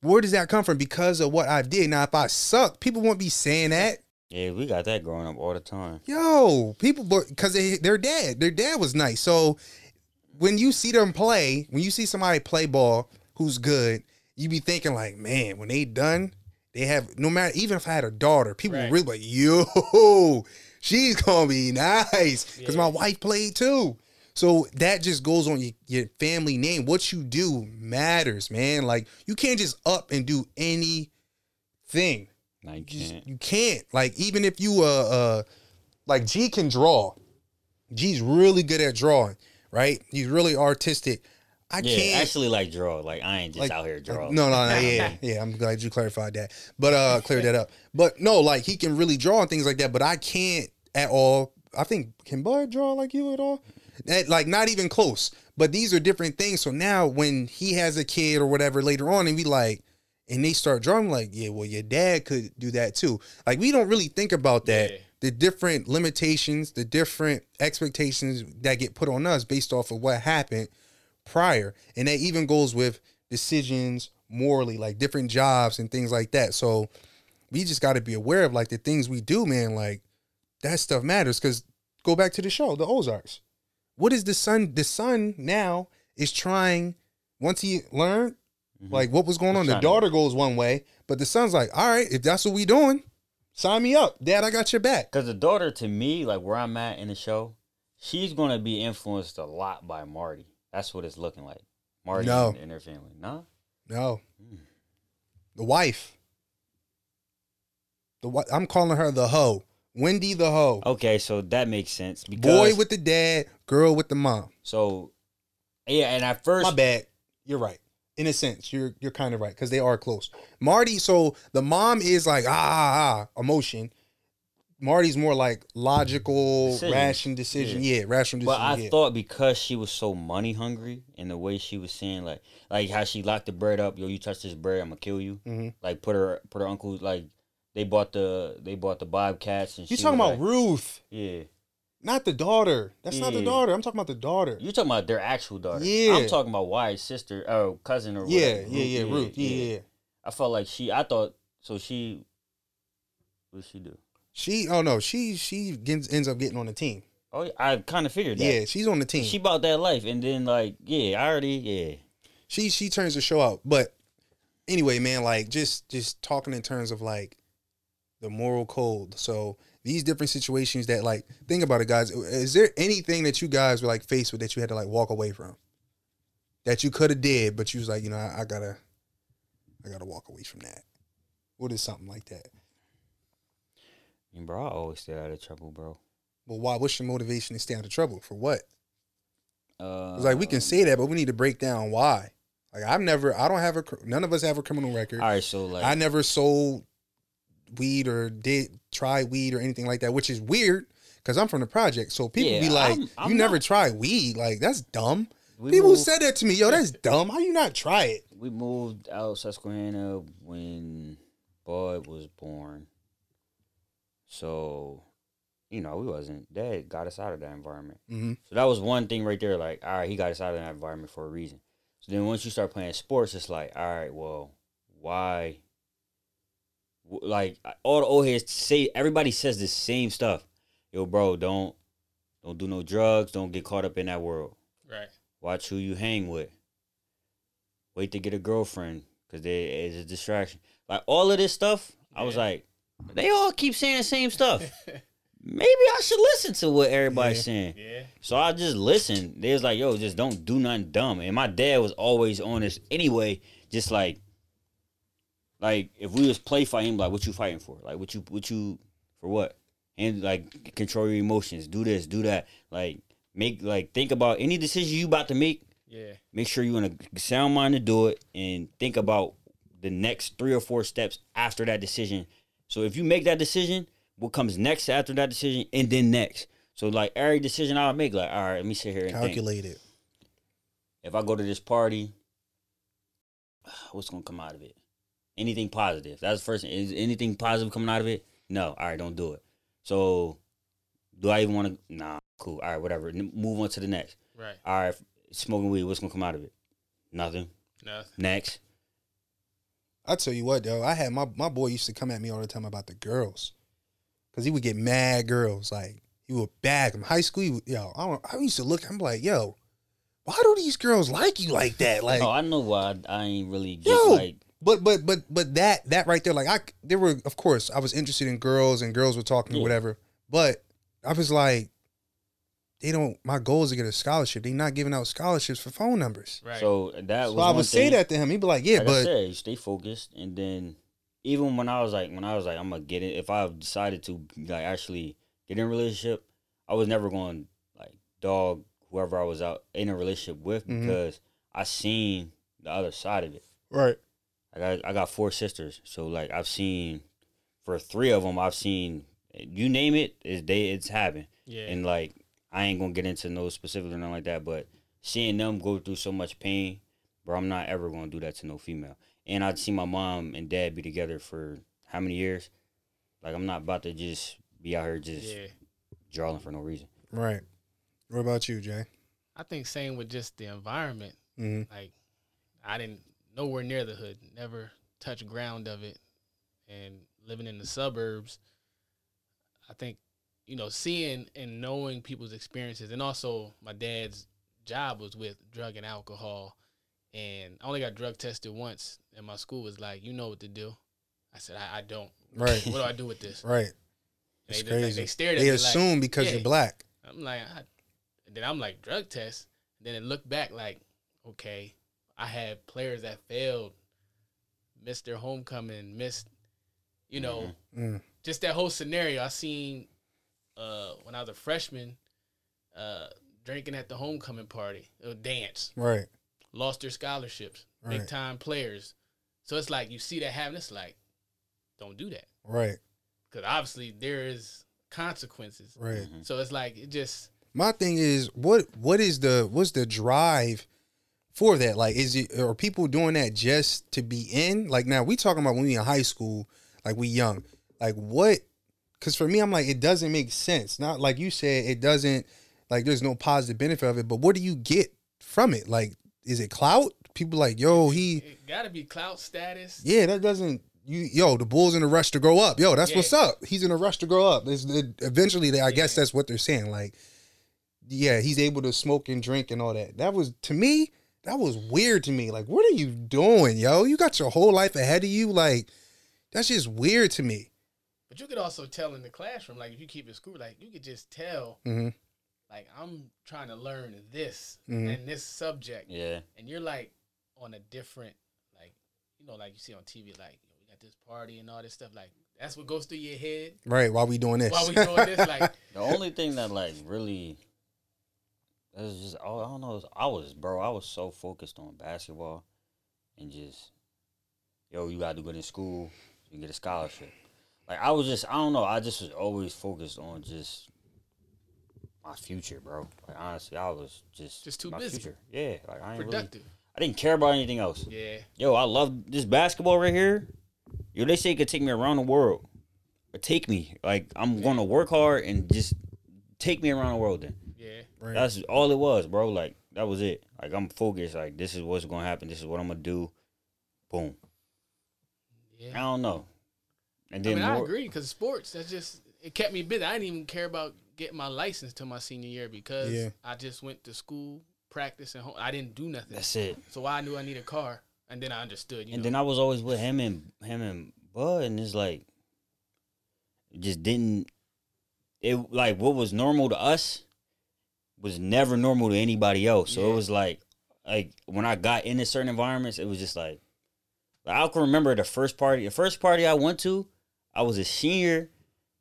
Where does that come from because of what i did now if i suck people won't be saying that Yeah, we got that growing up all the time. Yo, people, because they, their dad, their dad was nice. So when you see them play, when you see somebody play ball who's good, you be thinking like, man, when they done they have no matter even if I had a daughter, people Right. really like, yo, she's gonna be nice because Yeah. my wife played too. So that just goes on your, your family name. What you do matters, man. Like you can't just up and do anything. No, you You, can't. you can't. Like even if you uh uh like G can draw. G's really good at drawing, right? He's really artistic. I Yeah, can't actually like draw. Like I ain't just like out here like, drawing. No, no, no, yeah, yeah. I'm glad you clarified that. But uh cleared that up. But no, like he can really draw and things like that, but I can't at all. I think can Bud draw like you at all? That, like not even close. But these are different things. So now when he has a kid or whatever later on and we like and they start drawing like, yeah, well your dad could do that too. Like we don't really think about that. Yeah. The different limitations, the different expectations that get put on us based off of what happened prior. And that even goes with decisions morally, like different jobs and things like that. So we just got to be aware of like the things we do, man. Like that stuff matters because go back to the show, the Ozarks. What is the son? The son now is trying, once he learned like what was going on, the to- daughter goes one way, but the son's like, all right, if that's what we doing, sign me up. Dad, I got your back. Because the daughter, to me, like where I'm at in the show, she's gonna be influenced a lot by Marty. That's what it's looking like. Marty No. and, and her family. No, No. Hmm. The wife. The I'm calling her the hoe. Wendy the hoe. okay, so that makes sense. Because, Boy with the dad, girl with the mom. so yeah, and at first, My bad. You're right. In a sense, you're you're kind of right because they are close. Marty, so the mom is like ah ah ah emotion. Marty's more like logical, Decision. ration decision. Yeah, rational decision. But I yeah. thought because she was so money hungry and the way she was saying like like how she locked the bread up, yo, you touch this bread, I'm gonna kill you. Mhm. Like put her put her uncle like they bought the they bought the bobcats and you talking about like- Ruth, yeah. not the daughter. That's not the daughter. I'm talking about the daughter. You're talking about their actual daughter? Yeah. I'm talking about Wyatt's sister or cousin or yeah, whatever. yeah, yeah, Ruth. Yeah, yeah, yeah. I felt like she. I thought so. She. What did she do? She, oh no, she she gets, ends up getting on the team. Oh, yeah, I kind of figured that. Yeah, she's on the team. She She bought that life, and then like, yeah, I already, yeah. she she turns the show out. But anyway, man, like just just talking in terms of like the moral code. So these different situations that like think about it, guys. Is there anything that you guys were like faced with that you had to like walk away from? That you could have did, but you was like, you know, I, I gotta I gotta walk away from that. What is something like that? I mean, bro, I always stay out of trouble, bro. Well, why? What's your motivation to stay out of trouble? For what? Uh, It's like we can say that, but we need to break down why. Like I've never, I don't have a, none of us have a criminal record. All right, so like, I never sold weed or did try weed or anything like that, which is weird because I'm from the project. So people Yeah, be like, I'm- I'm "You never try weed? Like that's dumb." people moved, said that to me, "Yo, that's dumb. How you not try it?" we moved out of Susquehanna when Bud was born. So, you know, we wasn't. Dad got us out of that environment. hmm So that was one thing right there. Like, all right, he got us out of that environment for a reason. So then once you start playing sports, it's like, all right, well, why? Like all the old heads say, everybody says the same stuff. Yo, bro, don't don't do no drugs. Don't get caught up in that world. Right. Watch who you hang with. Wait to get a girlfriend because there is a distraction. Like all of this stuff, I was like, they all keep saying the same stuff. Maybe I should listen to what everybody's Yeah. saying. yeah. So I just listened. They was like, yo, just don't do nothing dumb. And my dad was always on this anyway, just like like if we was play fighting, like what you fighting for? Like what you what you for what? And like control your emotions, do this, do that. Like make like think about any decision you about to make, Yeah. make sure you in a sound mind to do it and think about the next three or four steps after that decision. So if you make that decision, what comes next after that decision, and then next. So like every decision I make, like all right, let me sit here and think. Calculate it. If I go to this party, what's gonna come out of it? Anything positive? That's the first. thing. Is anything positive coming out of it? No. All right, don't do it. So, do I even want to? Nah, cool. All right, whatever. N- Move on to the next. Right. All right, smoking weed. What's gonna come out of it? Nothing. Nothing. Next. I tell you what, though, I had my my boy used to come at me all the time about the girls, cause he would get mad girls. Like he would bag them. High school, he would, yo, I, don't, I used to look. I'm like, yo, why do these girls like you like that? Like, oh, I know why I ain't really get Yo, like But but but but that that right there, like I there were of course I was interested in girls and girls were talking or Yeah. whatever. But I was like, they don't. My goal is to get a scholarship. They're not giving out scholarships for phone numbers. Right. So that So was I one would say thing. that to him. He'd be like, yeah, like I but said, stay focused, and then even when I was like, when I was like, I'm gonna get it. If I decided to like actually get in a relationship, I was never going to like dog whoever I was out in a relationship with Mhm. because I seen the other side of it. right, Like I, I got four sisters, so like I've seen for three of them, I've seen you name it, is they it's happened, yeah. and like I ain't gonna get into no specifics or nothing like that, but seeing them go through so much pain, bro, I'm not ever gonna do that to no female. And I'd see my mom and dad be together for how many years? Like I'm not about to just be out here just yeah. drawing for no reason. right. What about you, Jay? I think same with just the environment. hmm Like I didn't nowhere near the hood, never touch ground of it, and living in the suburbs. I think you know seeing and knowing people's experiences, and also my dad's job was with drug and alcohol, and I only got drug tested once, and my school was like, "You know what to do." I said, "I, I don't. Right, What do I do with this?" right. They, they, crazy. they stared at They me assume because yeah. you're black. I'm like, I, then I'm like drug test. then it looked back like, okay, I had players that failed, missed their homecoming, missed, you know, Mm. just that whole scenario. I seen uh, when I was a freshman, uh, drinking at the homecoming party, a dance, Right, lost their scholarships, Right. big time players. So it's like you see that happen. It's like, don't do that right, because obviously there is consequences. right. Mhm. So it's like it just My thing is, what what is the what's the drive for that? Like, is it are people doing that just to be in? Like now we talking about when we in high school, like we young. Like what? Because for me, I'm like it doesn't make sense. Not like you said, it doesn't. Like there's no positive benefit of it. But what do you get from it? Like, is it clout? People like, yo, he, it got to be clout status. yeah, that doesn't. You, yo, the Bulls in a rush to grow up. Yo, that's Yeah. what's up. He's in a rush to grow up. It's, it, eventually, they, I guess that's what they're saying. Like, yeah, he's able to smoke and drink and all that. That was to me, that was weird to me. Like, what are you doing, yo? You got your whole life ahead of you. Like, that's just weird to me. But you could also tell in the classroom, like if you keep it school, like you could just tell, Mhm. like I'm trying to learn this Mhm. and this subject, Yeah, and you're like on a different, like you know, like you see on TV, like we got this party and all this stuff. Like that's what goes through your head Right? While we doing this? while we doing this. Like the only thing that like really. It was just oh, I don't know. I was bro. I was so focused on basketball, and just yo, you got to go to school, you get a scholarship. Like I was just, I don't know. I just was always focused on just my future, bro. Like honestly, I was just Just too my busy. Future. Yeah, like I ain't really, productive. I didn't care about anything else. Yeah, Yo, I love this basketball right here. Yo, they say it could take me around the world. But take me. Like I'm gonna work hard and just take me around the world then. Yeah. right. That's all it was, bro. Like that was it. Like I'm focused. Like this is what's gonna happen. This is what I'm gonna do. Boom. I don't know. And I then mean, I agree because sports that's just it kept me busy. I didn't even care about getting my license till my senior year because Yeah. I just went to school, practice, and home. I didn't do nothing. that's it. So I knew I need a car, and then I understood. You and know, then I was always with him and him and Bud, and it's like just didn't. It like what was normal to us was never normal to anybody else. So Yeah. it was like, like when I got into certain environments, it was just like, like I can remember the first party. The first party I went to, I was a senior,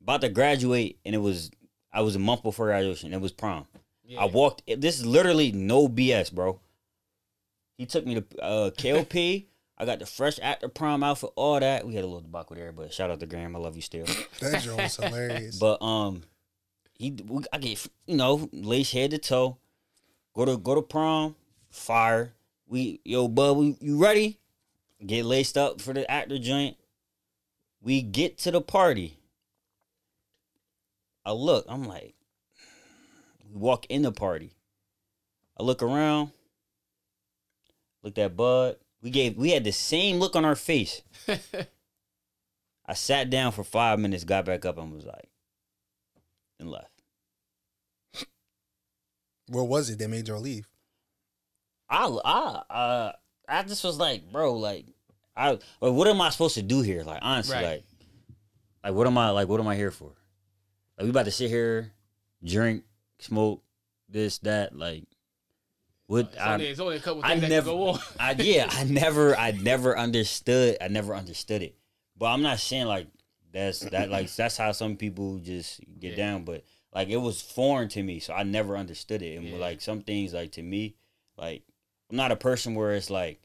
about to graduate, and it was I was a month before graduation. It was prom. yeah. I walked. This is literally no BS, bro. He took me to uh, KOP. I got the fresh actor prom outfit, all that. We had a little debacle there, but shout out to Graham. I love you still. that joke was hilarious. But um, he we, I get you know lace head to toe. Go to go to prom, fire. We yo bud, we you ready? Get laced up for the actor joint. We get to the party. I look, I'm like, we walk in the party. I look around, looked at Bud. We gave we had the same look on our face. I sat down for five minutes, got back up, and was like, and left. Where was it that made y'all leave? I, I, uh, I just was like, bro, like, I like, what am I supposed to do here? Like honestly, Right. like like what am I like what am I here for? Like we about to sit here, drink, smoke, this, that, like what It's I, only, it's only a couple I things that never- can go on. I yeah, I never I never understood I never understood it. But I'm not saying like that's that like that's how some people just get Yeah. down, but like it was foreign to me, so I never understood it. And Yeah. like some things like to me, like I'm not a person where it's like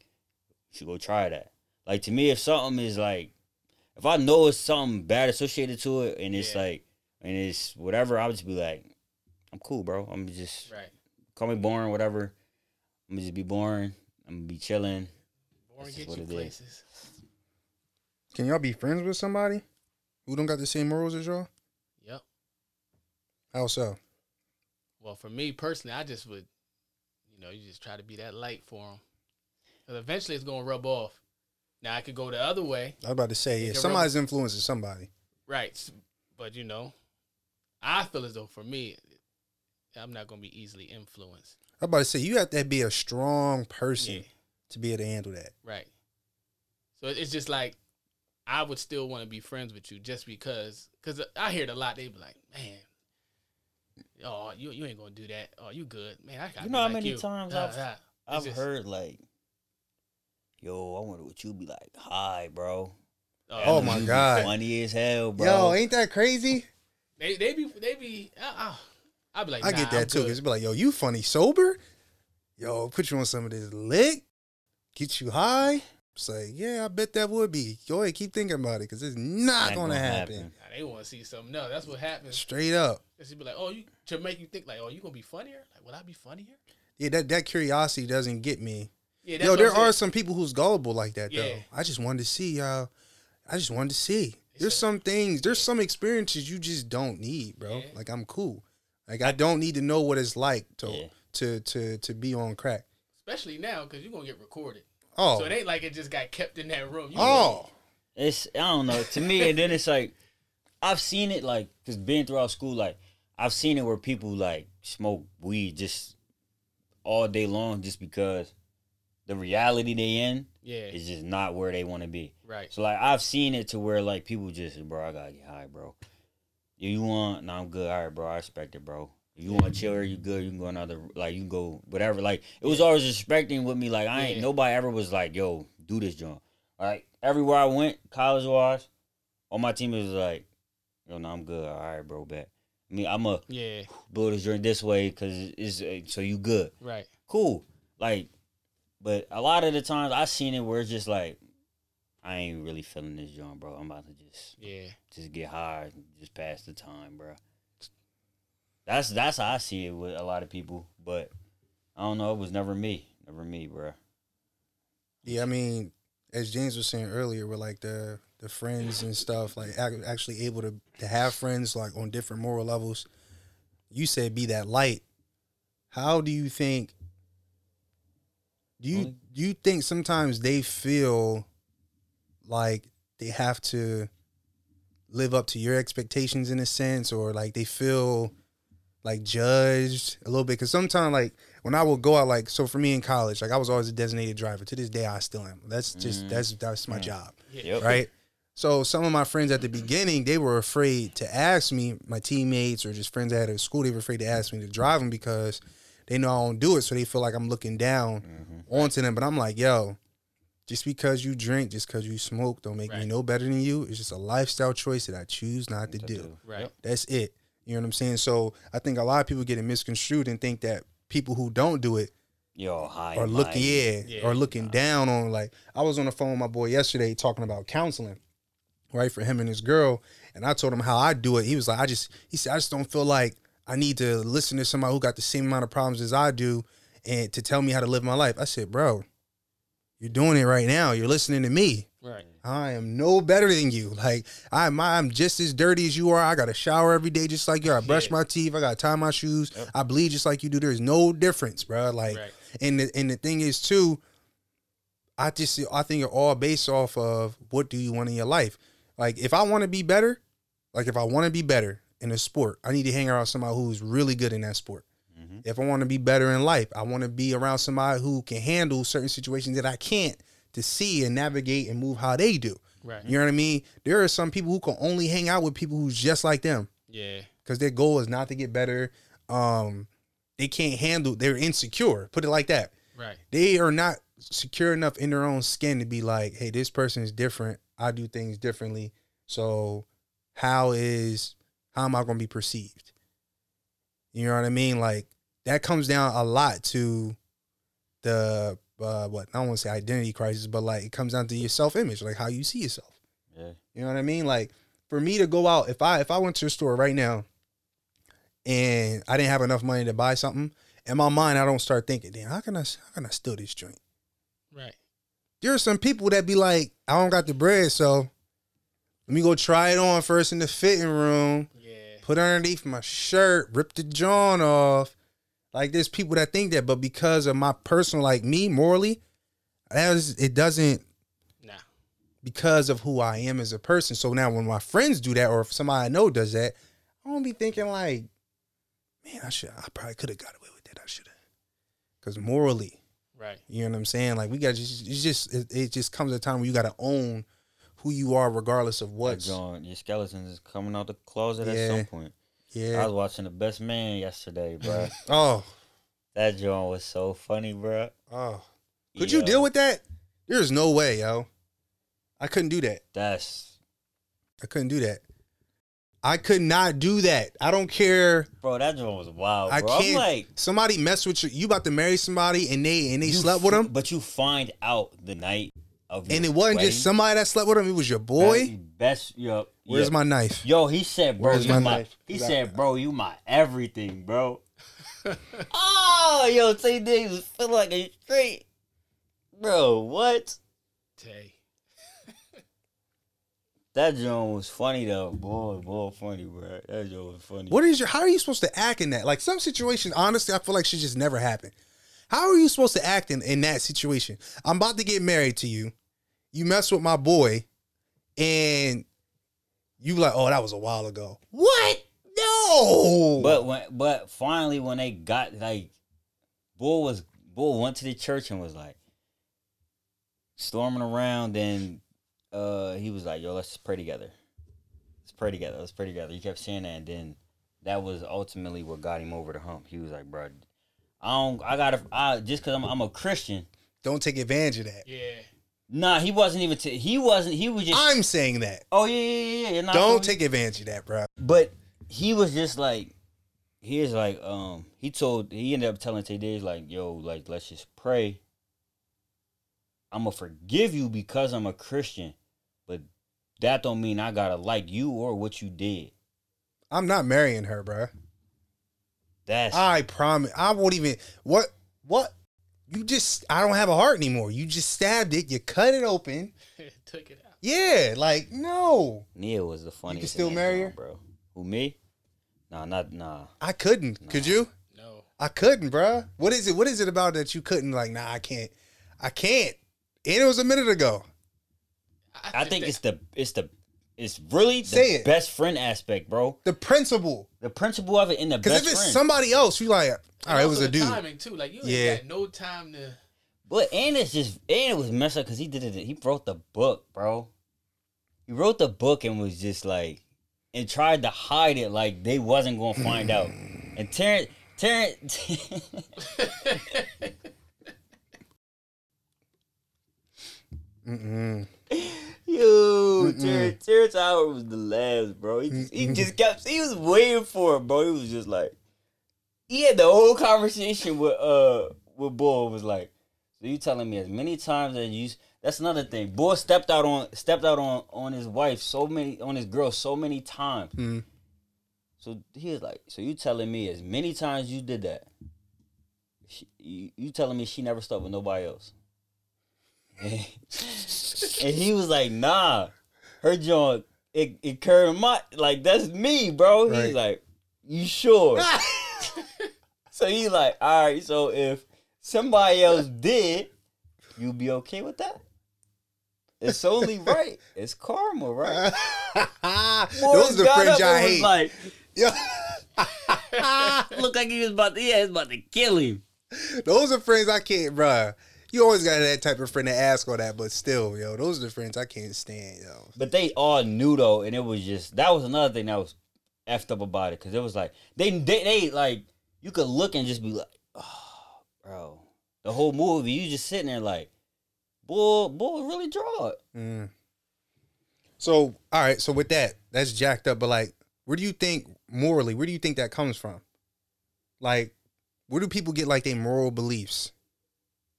you should go try that. Like to me if something is like if I know it's something bad associated to it and it's Yeah. like and it's whatever, I'll just be like, I'm cool, bro. I'm just right. call me boring, whatever. I'm just be boring. I'm gonna be chilling. Boring get you it is. places. Can y'all be friends with somebody who don't got the same morals as y'all? Yep. How so? Well, for me personally, I just would, you know, you just try to be that light for them. Because eventually it's going to rub off. Now, I could go the other way. I was about to say, yeah, somebody's influencing somebody. Right. But, you know, I feel as though for me, I'm not going to be easily influenced. I was about to say, you have to be a strong person Yeah. to be able to handle that. Right. So it's just like, I would still want to be friends with you just because, because I hear it a lot. They be like, man, oh, you, you ain't going to do that. Oh, you good. Man, I got You know how many times I've- It's I've just- heard like, yo, I wonder what you be like. Hi, bro. Oh, That my God. funny as hell, bro. Yo, ain't that crazy? They they be they be. Uh, uh, I'd be like, I nah, get I'm that too. good. Cause be like, yo, you funny sober? Yo, put you on some of this lick, get you high. It's like, yeah, I bet that would be. Go ahead, keep thinking about it, cause it's not Ain't gonna, gonna happen. happen. Nah, they want to see something No, That's what happens. Straight up. They be like, oh, you to make you think like, oh, you gonna be funnier? Like, will I be funnier? Yeah, that that curiosity doesn't get me. Yeah, Yo, there I'm are some people who's gullible like that though. I just wanted to see y'all. I just wanted to see. There's some things, there's some experiences you just don't need, bro. Yeah. Like I'm cool. Like I don't need to know what it's like to Yeah. to to to be on crack. especially now because you're gonna get recorded. Oh, So it ain't like it just got kept in that room. You oh, It's I don't know. To me, and then it's like I've seen it like because being throughout school, like I've seen it where people like smoke weed just all day long just because the reality they in yeah, is just not where they want to be. right. So like I've seen it to where like people just bro, I gotta get high, bro. You want, no, I'm good. All right, bro, I respect it, bro. You want to chill here, you good. You can go another, like you can go whatever. Like it was always respecting with me. Like I ain't nobody ever was like, yo, do this, joint. All right, everywhere I went, college wise, all my teammates was like, yo, no, I'm good. All right, bro, bet. I mean, I'm a Yeah, build this joint this way because it's uh, so you good right. cool. Like, but a lot of the times I seen it where it's just like, I ain't really feeling this joint, bro. I'm about to just Yeah, just get high, and just pass the time, bro. That's that's how I see it with a lot of people, but I don't know. It was never me, never me, bro. yeah. I mean, as James was saying earlier, with like the the friends and stuff, like actually able to to have friends like on different moral levels. You said be that light. How do you think? Do you do you think sometimes they feel like they have to live up to your expectations in a sense, or like they feel like judged a little bit? Because sometimes, like when I would go out, like so for me in college, like I was always a designated driver. To this day, I still am. That's just Mhm. that's that's my Mm. job Yep. right? So some of my friends at the beginning, they were afraid to ask me, my teammates or just friends I had at school, they were afraid to ask me to drive them because they know I don't do it. So they feel like I'm looking down Mhm. onto them. But I'm like, yo, just because you drink, just because you smoke, don't make me no better than you. It's just a lifestyle choice that I choose not to To do. do. Right. That's it. You know what I'm saying? So I think a lot of people get it misconstrued and think that people who don't do it Yo, high. or looking mighty. yeah, Yeah. or looking down on like I was on the phone with my boy yesterday talking about counseling, right, for him and his girl, and I told him how I do it. He was like, I just he said I just don't feel like I need to listen to somebody who got the same amount of problems as I do and to tell me how to live my life. I said, bro, you're doing it right now. You're listening to me. Right. I am no better than you. Like I'm, I'm just as dirty as you are. I got to shower every day just like you. I brush Yeah. my teeth. I got to tie my shoes. Yep. I bleed just like you do. There's no difference, bro. Like, Right. and the, and the thing is too, I just I think it all based off of what do you want in your life. Like if I want to be better, like if I want to be better in a sport, I need to hang around somebody who's really good in that sport. Mhm. If I want to be better in life, I want to be around somebody who can handle certain situations that I can't to see and navigate and move how they do. Right. You know what I mean? There are some people who can only hang out with people who's just like them Yeah. because their goal is not to get better. Um, they can't handle. They're insecure. Put it like that. Right. They are not secure enough in their own skin to be like, "Hey, this person is different. I do things differently. So, how is how am I going to be perceived?" You know what I mean? Like that comes down a lot to the uh, what I don't want to say identity crisis, but like it comes down to your self image, like how you see yourself. Yeah. You know what I mean? Like for me to go out, if I if I went to a store right now and I didn't have enough money to buy something, in my mind I don't start thinking, damn, how can I how can I steal this joint? Right. There are some people that be like, I don't got the bread, so let me go try it on first in the fitting room, Yeah. put underneath my shirt, rip the John off. Like there's people that think that, but because of my personal, like me morally, that is it doesn't Nah. because of who I am as a person. So now when my friends do that, or if somebody I know does that, I won't be thinking like, man, I should, I probably could have got away with that. I should have, because morally, Right. you know what I'm saying? Like we got just, it's just, it, it just comes a time where you got to own who you are, regardless of That what's. John, your skeletons is coming out the closet at some point. I was watching The Best Man yesterday, bro. Oh, that John was so funny, bro. oh. Could you deal with that? There's no way, yo. I couldn't do that. That's I couldn't do that. I could not do that. I don't care. bro. That John was wild, bro. I I'm can't. like, somebody mess with you. You about to marry somebody and they and they slept with f- him, but you find out the night of, and it wasn't wedding, just somebody that slept with him. It was your best- boy. Best, yo, Where's yeah. my knife? Yo, he said, bro, Where's you my my. knife? He Cause I- said, bro, you my everything, bro. oh, yo, Taye Diggs was feeling like a straight, bro. What? Taye. That joint was funny though, boy, boy, funny, bro. That joint was funny. What is your? How are you supposed to act in that? Like some situations, honestly, I feel like should just never happen. How are you supposed to act in, in that situation? I'm about to get married to you. You mess with my boy, and you like, oh, that was a while ago. What? No. But when, but finally, when they got like, Bull was Bull went to the church and was like storming around. Then uh, he was like, "Yo, let's just pray together. Let's pray together. Let's pray together." He kept saying that, and then that was ultimately what got him over the hump. He was like, "Bro, I don't. I gotta. I just because I'm, I'm a Christian. don't take advantage of that. Yeah. Nah, he wasn't even. T- he wasn't. He was just. I'm saying that. oh yeah, yeah, yeah. yeah. Nah, Don't take advantage of that, bro. But he was just like, he was like, um, he told, he ended up telling Taye Diggs like, yo, like, let's just pray. I'm gonna forgive you because I'm a Christian, but that don't mean I gotta like you or what you did. I'm not marrying her, bro. That's I promise. I won't even. What? What? You just. I don't have a heart anymore. You just stabbed it. You cut it open. Took it out. Yeah. Like no. Nia was the funniest. still in that marry joint, her? bro? Who me? Nah, not nah. I couldn't. Could you? No. I couldn't, bro. What is it? What is it about that you couldn't? Like, nah, I can't. I can't. And it was a minute ago. I think that- it's the it's the it's really the Say it. best friend aspect, bro. The principle. The principle of it in the best. Because best if it's friend. somebody else, you like, all right, it was a the dude. Timing too. Like you ain't Yeah. got no time to. But and it's just and it was messed up because he did it. He wrote the book, bro. He wrote the book and was just like, and tried to hide it like they wasn't gonna find out. And Terrence, Terrence, Mm-mm. yo, Terrence, Terrence Howard was the last, bro. He just, he just kept, he was waiting for it, bro. He was just like, he had the whole conversation with uh with Bull was like, so you telling me as many times as you. That's another thing. Bull stepped out on stepped out on on his wife so many on his girl so many times. Mm. So he was like, so you telling me as many times you did that? She, you, you telling me she never slept with nobody else? and he was like, nah, her joint it it curved my like that's me, bro. Right. He's like, you sure? so he's like, all right. So if somebody else did, you be okay with that? It's only right. It's karma, right? Those are the got friends I hate. Like, Yeah. look like he was about to, yeah, he was about to kill him. Those are friends I can't, bruh. You always got that type of friend to ask all that, but still, yo, those are the friends I can't stand, yo. But they all knew though, and it was just that was another thing that was effed up about it because it was like they, they they like you could look and just be like, oh, bro, the whole movie you just sitting there like, boy, boy, really draw it. Mm. So, all right. So with that, that's jacked up. But like, where do you think morally? Where do you think that comes from? Like, where do people get like their moral beliefs,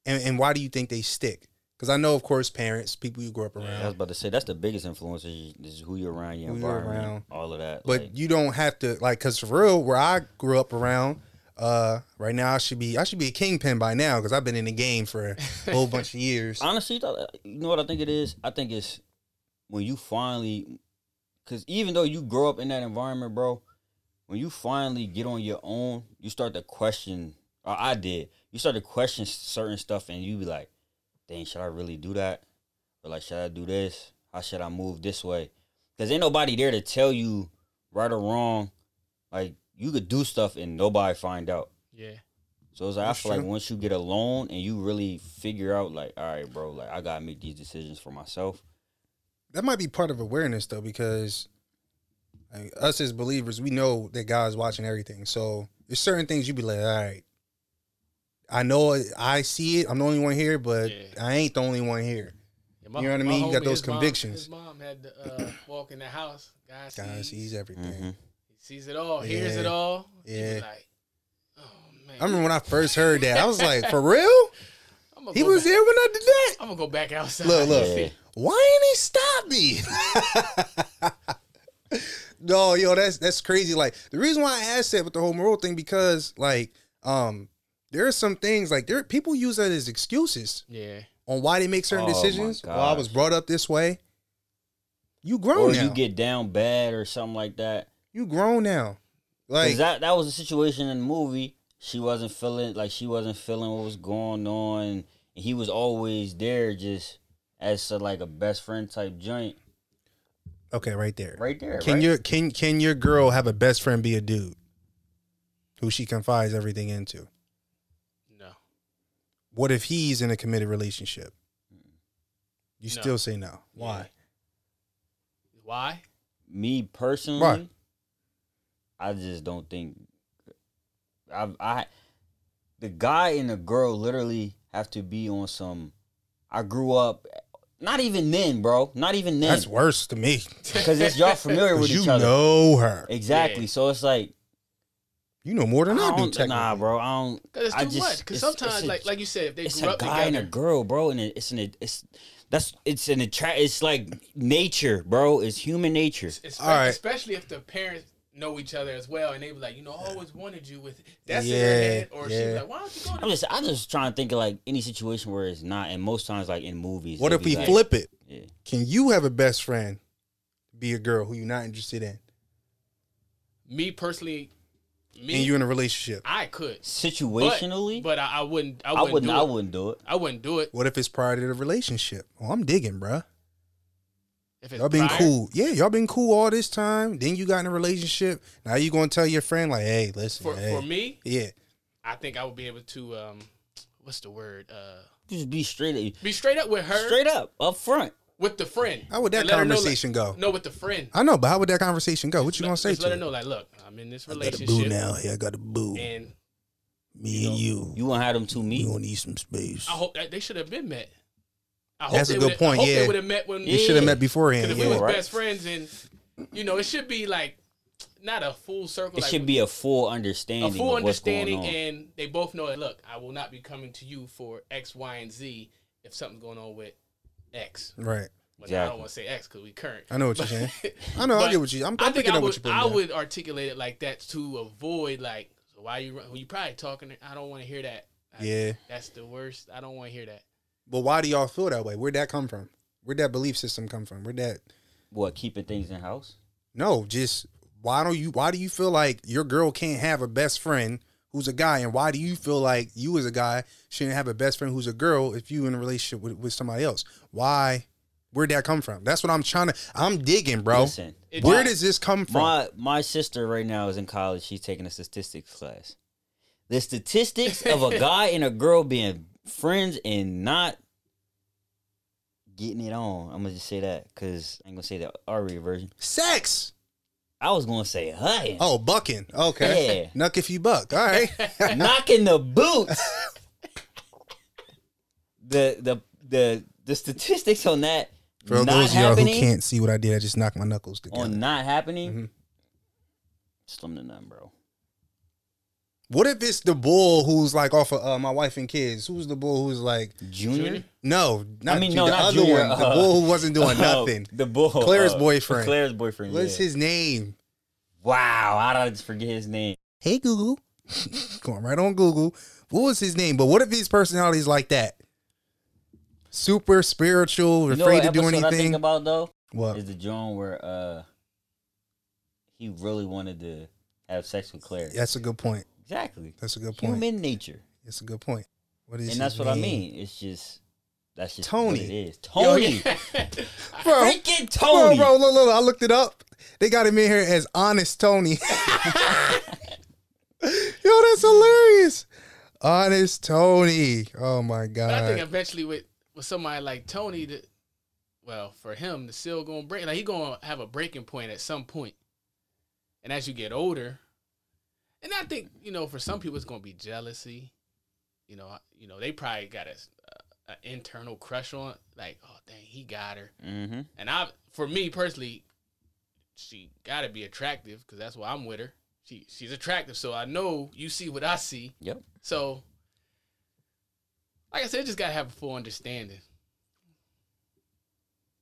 and and why do you think they stick? Because I know, of course, parents, people you grew up around, I was about to say that's the biggest influence is, is who you're around, your Who you're environment, around. all of that. but like, you don't have to like. Because for real, where I grew up around, uh, right now I should be I should be a kingpin by now because I've been in the game for a whole bunch of years. honestly, though, you know what I think it is? I think it's when you finally, because even though you grow up in that environment, bro, when you finally get on your own, you start to question. Or I did. You start to question certain stuff, and you be like, "Dang, should I really do that? Or like, should I do this? How should I move this way?" Because ain't nobody there to tell you right or wrong. Like you could do stuff and nobody find out. Yeah. So it's like That's I feel like once you get alone and you really figure out like, all right, bro, like I gotta make these decisions for myself. that might be part of awareness though, because like, us as believers, we know that God's watching everything. So there's certain things you be like, all right, I know I see it. I'm the only one here, but Yeah. I ain't the only one here. Yeah, my- You know what I my mean? You got those his mom- convictions. his mom had to uh, walk in the house. God sees, God sees everything. Mm-hmm. he sees it all, hears it all. Yeah. like, oh man. I remember when I first heard that, I was like, for real? I'm gonna He go was back, there when I did that? I'm gonna go back outside. Look, look. Yeah. Why ain't he stop me? no, yo, that's that's crazy. Like the reason why I asked that with the whole moral thing because like um there are some things like there people use that as excuses Yeah. on why they make certain Oh, my decisions. Well, oh, I was brought up this way. You grown Or now. you get down bad or something like that. you grown now. Cause Like that that was a situation in the movie. She wasn't feeling like she wasn't feeling what was going on. And he was always there, just as a, like a best friend type joint, okay, right there. right there. Can right? your can can your girl have a best friend be a dude who she confides everything into? No. What if he's in a committed relationship? You No. still say no. Why? Why? me personally, Right. I just don't think I I the guy and the girl literally have to be on some I grew up not even then, bro. Not even then. That's worse to me. Because it's y'all familiar with Because each you other. know her. Exactly. Yeah. So it's like You know more than I, I do. don't, Technically. nah, bro. I don't Because it's I too just- much. Because sometimes, it's a- like like you said, if they it's grew a up guy together, and a girl, bro, and it, it's an it's that's it's an attract. It's like nature, bro. It's human nature. espe- All right. especially if the parents know each other as well, and they be like, you know, I always wanted you with that's in Yeah, her head, or yeah. be like, why don't you go? To I'm just I'm just trying to think of like any situation where it's not, and most times like in movies. What if we like- flip it? Yeah. Can you have a best friend be a girl who you're not interested in, me personally, me, and you're in a relationship? I could Situationally, but I, I wouldn't. I I wouldn't. wouldn't. do I it. wouldn't do it. I wouldn't do it What if it's prior to the relationship? Oh, I'm digging, bruh. if it's Y'all been prior. cool. Yeah, y'all been cool all this time. Then you got in a relationship. Now you gonna tell your friend like, hey, listen, For hey. for me, yeah. I think I would be able to. um What's the word? Uh Just be straight, Be straight up with her, straight up, up front. With the friend. How would that And let her know, like- conversation go? No, with the friend. I know, but how would that conversation go? What you gonna say Just to let her her? know, like, look, I'm in this I got a boo relationship, now. Hey, I got a boo. and Me and you. You gonna have them two We You gonna need some space. I hope that they should have been met. I hope That's a good point, yeah. they would have met when You should have Yeah. met beforehand. Because if Yeah. we was Right. best friends, and you know, it should be like not a full circle. It like, should be a full understanding. a full of what's going understanding, on. and they both know that. Look, I will not be coming to you for X, Y, and Z if something's going on with X. Right. But I don't want to say X because we current. I know what you're saying. I know. I But get what you. I'm, I I'm think picking I what would, you're putting I down. would articulate it like that to avoid like, so why you you probably talking? I don't want to hear that. I- Yeah. that's the worst. I don't want to hear that. But why do y'all feel that way? Where'd that come from? Where'd that belief system come from? Where'd that? what keeping things in house? No, just why don't you? Why do you feel like your girl can't have a best friend who's a guy, and why do you feel like you as a guy shouldn't have a best friend who's a girl if you in a relationship with, with somebody else? Why? Where'd that come from? That's what I'm trying to. I'm digging, bro. Listen, Where does this come from? my my sister right now is in college. She's taking a statistics class. The statistics of a guy and a girl being friends and not getting it on. I'm gonna just say that because I'm gonna say the R-rated version. Sex. I was gonna say hunting. Oh, bucking. Okay. Yeah. Nuck if you buck. All right. knocking the boots. the the the the statistics on that For not those of y'all who can't see what I did, I just knocked my knuckles together. on not happening. Mhm. Slim to none, bro. What if it's the bull who's like off of uh, my wife and kids? Who's the bull who's like Junior. Junior? no, not I mean, Ju- no, the not other Junior, one, the uh, bull who wasn't doing nothing. the bull. Claire's uh, boyfriend. Claire's boyfriend. What's yeah. his name? Wow, how did I just forget his name? Hey Google, going right on Google. What was his name? But what if his personality is like that? Super spiritual, You know afraid what to do episode I think anything. about though What? is the joint where uh he really wanted to have sex with Claire. That's a good point. Exactly. That's a good point. Human nature. That's a good point. What is and that's his what I mean. It's just that's just Tony. what it is. Yo, Tony. yeah. Bro, Freaking Tony. Bro, bro, look, look, I looked it up. They got him in here as Honest Tony. Yo, that's hilarious. Honest Tony. Oh my But I think eventually with with somebody like Tony, that well, for him, the seal gonna break. Like he gonna have a breaking point at some point. And as you get older, and I think you know, for some people, it's gonna be jealousy. You know, you know, they probably got a, a, a internal crush on, like, oh dang, he got her. Mm-hmm. And I, for me personally, she got to be attractive because that's why I'm with her. She she's attractive, so I know you see what I see. Yep. So, like I said, just gotta have a full understanding.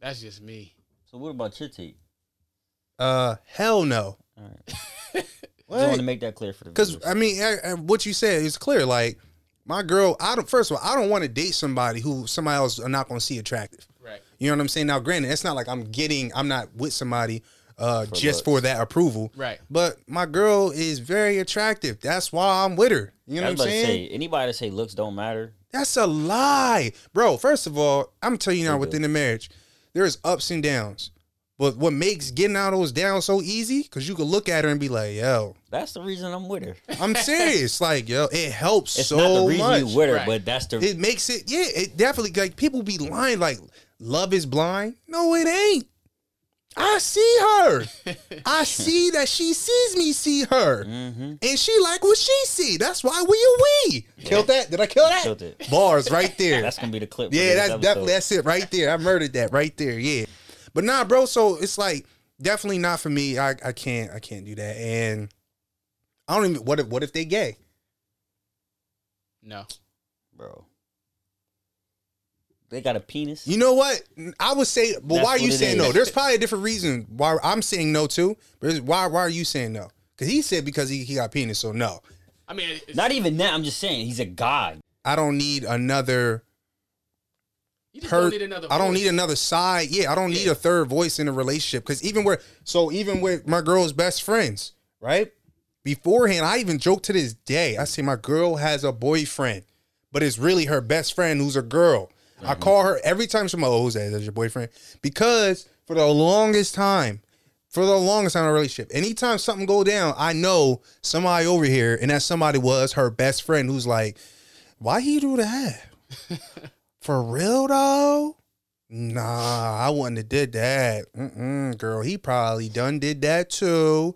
That's just me. So what about your take? Uh, hell no. All right. I just want to make that clear for the Because. I mean, I, I- what you said is clear. Like my girl, I don't. First of all, I don't want to date somebody who somebody else are not going to see attractive. Right. You know what I'm saying? Now, granted, it's not like I'm getting. I'm not with somebody uh, For just looks. for that approval. Right. But my girl is very attractive. That's why I'm with her. You know I what I'm saying? say anybody that say looks don't matter. That's a lie, bro. First of all, I'm telling you now, within the marriage, there's ups and downs. But what makes getting out of those down so easy? Because you can look at her and be like, "Yo, That's the reason I'm with her. I'm serious." like, yo, it helps It's so not the reason much. you with her, Right. but that's the It makes it, yeah, it definitely like people be lying like love is blind. No, it ain't. I see her. I see that she sees me see her. mm-hmm. And she like what she see. That's why we a we. Killed that? Did I kill that? Killed it. Bars right there. That's gonna be the clip. yeah, that's episode. definitely that's it right there. I murdered that right there. Yeah. But nah, bro, so it's like definitely not for me. I, I can't I can't do that. And I don't even what if what if they gay? No. bro. They got a penis. You know what? I would say, but That's why are you saying is. no? There's probably a different reason why I'm saying no too. But why why are you saying no? Because he said because he, he got penis, so no. I mean, Not even that. I'm just saying he's a god. I don't need another. You just per- don't need another. I don't need another side. Yeah, I don't need a third voice in a relationship. Because even where, so even with my girl's best friends, right? Beforehand, I even joke to this day. I say my girl has a boyfriend, but it's really her best friend who's a girl. I mm-hmm. call her every time somebody, oh, who's that? That's your boyfriend? Because for the longest time, for the longest time in a relationship, anytime something go down, I know somebody over here, and that somebody was her best friend who's like, why he do that? For real though? Nah, I wouldn't have did that. Mm-mm, girl, he probably done did that too.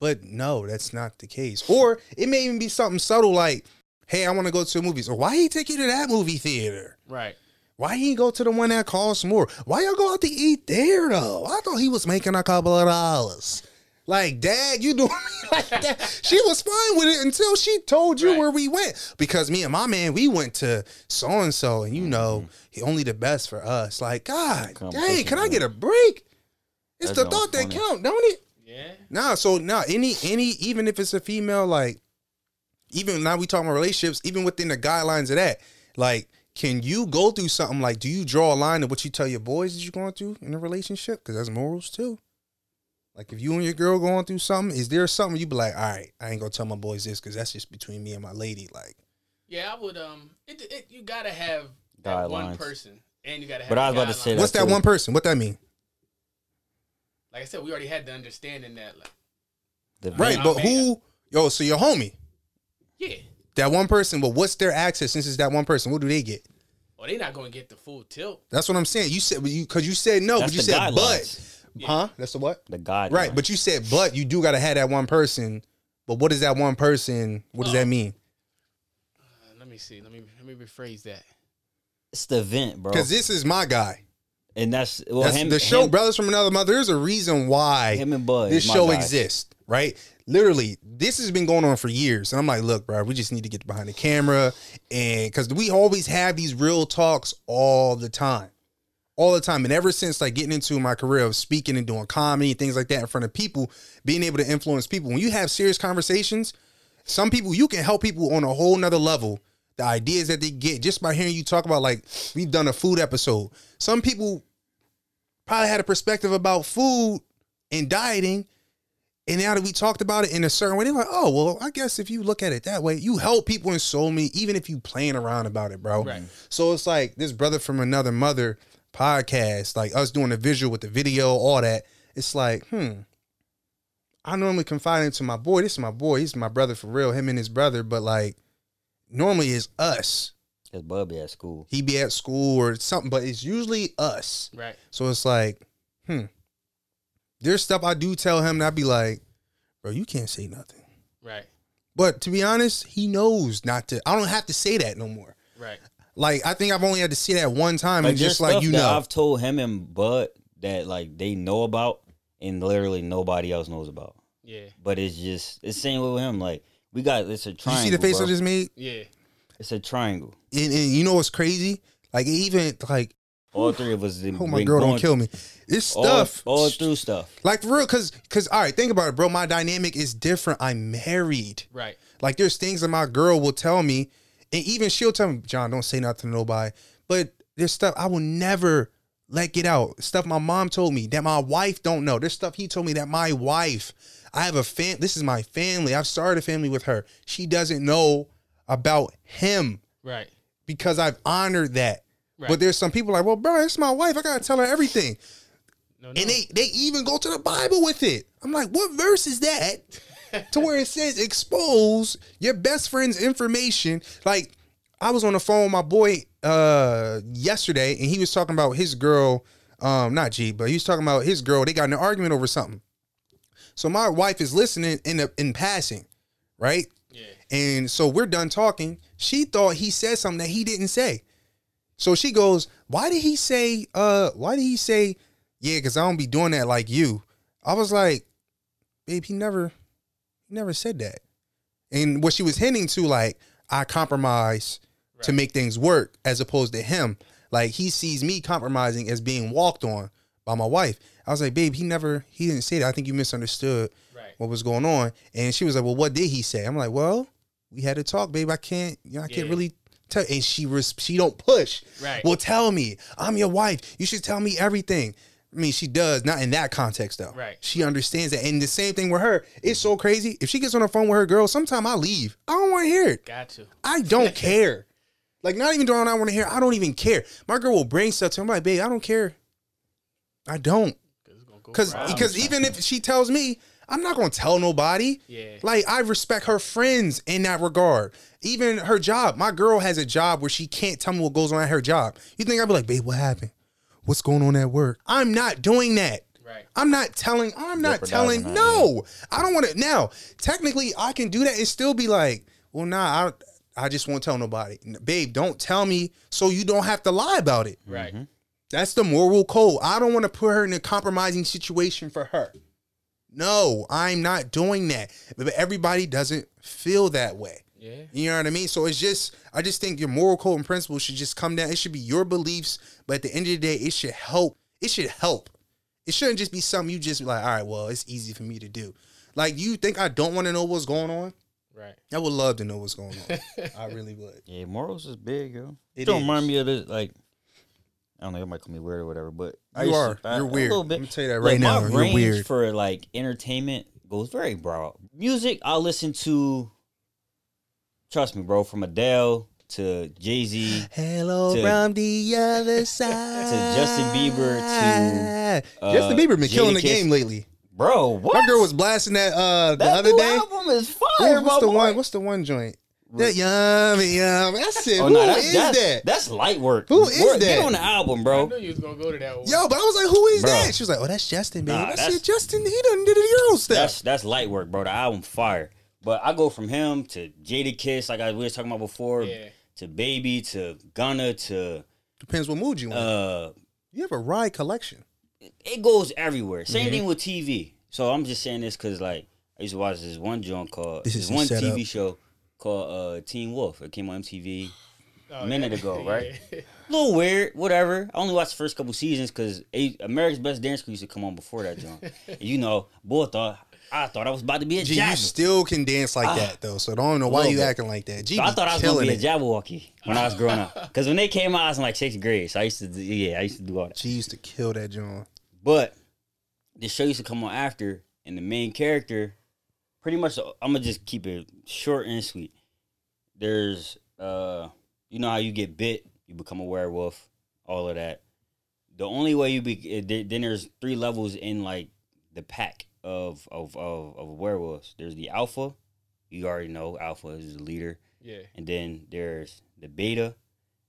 But no, that's not the case. Or it may even be something subtle like, hey, I want to go to the movies. Or why he take you to that movie theater? Right. Why he go to the one that costs more? Why y'all go out to eat there though? I thought he was making a couple of dollars. Like, dad, you doing me like that? She was fine with it until she told you Right. where we went. Because me and my man, we went to so and so, and you know, he only the best for us. Like, God, dang, can I get a break? It's That the joint thought that count, don't it? Yeah. Nah, so nah, any any even if it's a female, like even now we talking about relationships, even within the guidelines of that, like, can you go through something like do you draw a line of what you tell your boys that you're going through in a relationship? Because that's morals too. Like if you and your girl going through something, is there something you be like, all right, I ain't gonna tell my boys this because that's just between me and my lady. Like, Yeah, I would. Um, it, it you gotta have that one person, and you gotta have. But I was about to guidelines. say what's That's that one person? What that mean? Like I said, we already had the understanding that, like, The Right, but man. who? Yo, so your homie. yeah, That one person, but what's their access since it's that one person? What do they get? Well, they're not going to get the full tilt. That's what I'm saying. You said you because you said no, That's but you the said but. Guidelines. Huh? That's the what? The guide. Right, but you said but you do gotta have that one person. But what is that one person? What does that mean? Uh, let me see. Let me let me rephrase that. it's the event, bro. Because this is my guy. and that's well, That's him, the show, him, Brothers from Another Mother. There's a reason why Him and Bud. this is my show guy. exists, right? Literally, this has been going on for years, and I'm like, look, bro, we just need to get behind the camera, and because we always have these real talks all the time, all the time, and ever since like getting into my career of speaking and doing comedy and things like that in front of people, being able to influence people. When you have serious conversations, some people you can help people on a whole nother level. The ideas that they get just by hearing you talk about, like we've done a food episode. Some people probably had a perspective about food and dieting. And now that we talked about it in a certain way, they're like, oh, well, I guess if you look at it that way, you help people in so many, even if you playing around about it, bro. Right. So it's like this brother from another mother podcast, like us doing the visual with the video, all that. It's like, hmm. I normally confide into my boy. This is my boy. He's my brother for real. Him and his brother, but like normally it's us. Cause Bud be at school. He be at school or something, but it's usually us. Right. So it's like, hmm. There's stuff I do tell him, and I'd be like, bro, you can't say nothing. Right. But to be honest, he knows not to. I don't have to say that no more. Right. Like I think I've only had to see that one time, Like and just like you know, I've told him and Bud that like they know about, and literally nobody else knows about. Yeah. But it's just it's same with him. Like we got it's a Did you triangle. see the face bro. I just made, Yeah. It's a triangle. and, and you know what's crazy? Like even like, All three of us. oh my girl, don't kill me. It's all, stuff. all through stuff. Like for real, cause cause all right, think about it, bro. My dynamic is different. I'm married. Right. Like there's things that my girl will tell me, and even she'll tell me, John, don't say nothing to nobody. But there's stuff I will never let get out. Stuff my mom told me that my wife don't know. There's stuff he told me that my wife. I have a fam. This is my family. I've started a family with her. She doesn't know about him Right. because I've honored that. Right. But there's some people like, well, bro, it's my wife. I gotta tell her everything. No, no. And they they even go to the Bible with it. I'm like, what verse is that? to where it says expose your best friend's information. Like, I was on the phone with my boy uh yesterday, and he was talking about his girl, um, not G, but he was talking about his girl. They got in an argument over something. So my wife is listening in the, in passing, right? yeah. And so we're done talking. She thought he said something that he didn't say. So she goes, Why did he say, uh, why did he say, yeah, because I don't be doing that like you? I was like, babe, he never, he never said that. And what she was hinting to, like, I compromise to make things work as opposed to him. Like he sees me compromising as being walked on by my wife. I was like, babe, he never, he didn't say that. I think you misunderstood Right. what was going on. And she was like, "Well, what did he say?" I'm like, "Well, we had to talk, babe. I can't, you know, I can't really tell." And she res- she don't push. Right. Well, tell me. I'm your wife. You should tell me everything. I mean, she does, not in that context though. Right. She understands that. And the same thing with her. It's so crazy. If she gets on the phone with her girl, sometime I leave. I don't want to hear it. Got to. I don't care. Like, not even doing I want to hear. I don't even care. My girl will bring stuff to me. I'm like, babe, I don't care. I don't. Cause it's go because even if she tells me, I'm not gonna tell nobody. Yeah. Like I respect her friends in that regard. Even her job. My girl has a job where she can't tell me what goes on at her job. You think I'd be like, babe, what happened? What's going on at work? I'm not doing that. Right. I'm not telling. I'm not telling. her, No, I don't want to. Now, technically, I can do that and still be like, well, nah, I, I just won't tell nobody. Babe, don't tell me so you don't have to lie about it. Right. Mm-hmm. That's the moral code. I don't want to put her in a compromising situation for her. No, I'm not doing that. But everybody doesn't feel that way. Yeah. You know what I mean? So it's just, I just think your moral code and principles should just come down. It should be your beliefs, but at the end of the day, it should help. It should help. It shouldn't just be something you just be like, all right, well, it's easy for me to do. Like, you think I don't want to know what's going on? Right. I would love to know what's going on. I really would. Yeah, morals is big, yo. It It don't is. remind me of this, like, I don't know, it might call me weird or whatever, but You used are. I- You're a weird. little bit. Let me tell you that Like, right now. My You're range weird. for like entertainment goes very broad. Music, I listen to. Trust me, bro. From Adele to Jay Z Hello To- from the other side. To Justin Bieber to, uh, Justin Bieber been killing the Jadakiss. game lately. bro. What? My girl was blasting that uh the that other new day. album is What- fire, what's the boy. one? What's the one joint? That yummy, yum. That's it. Oh Who no, is that's, that's that? that's light work. Who is Work- that? Get on the album, I bro. knew you was gonna go to that one. Yo, but I was like, who is Bro. that? She was like, oh, that's Justin, baby. Nah, I that's- said, Justin, he done did a Euro step. That's that's light work, bro. The album fire. But I go from him to Jadakiss, like I we was talking about before, Yeah. to Baby, to Gunna, to Depends what mood you in. uh you have a ride collection. it goes everywhere. Same Mm-hmm. thing with TV. So I'm just saying this because like I used to watch this one joint called This this, is one setup. TV show called uh Teen Wolf. It came on MTV. Oh, a minute yeah. ago, right? Yeah. A little weird, whatever. I only watched the first couple seasons because America's Best Dance Crew used to come on before that joint. you know, boy thought I thought I was about to be a G, you still can dance like Ah. that though, so I don't know why you bit. acting like that. G, So I thought I was gonna be a it. Jabbawockee when I was growing up. Because when they came out, I was in like sixth grade. So I used to, do, yeah, I used to do all that. She used to kill that John. But the show used to come on after, and the main character, pretty much, I'm gonna just keep it short and sweet. There's, uh, you know how you get bit, you become a werewolf, all of that. The only way you be, then there's three levels in like the pack of of of, of werewolves. There's the alpha, you already know alpha is the leader. Yeah. And then there's the beta.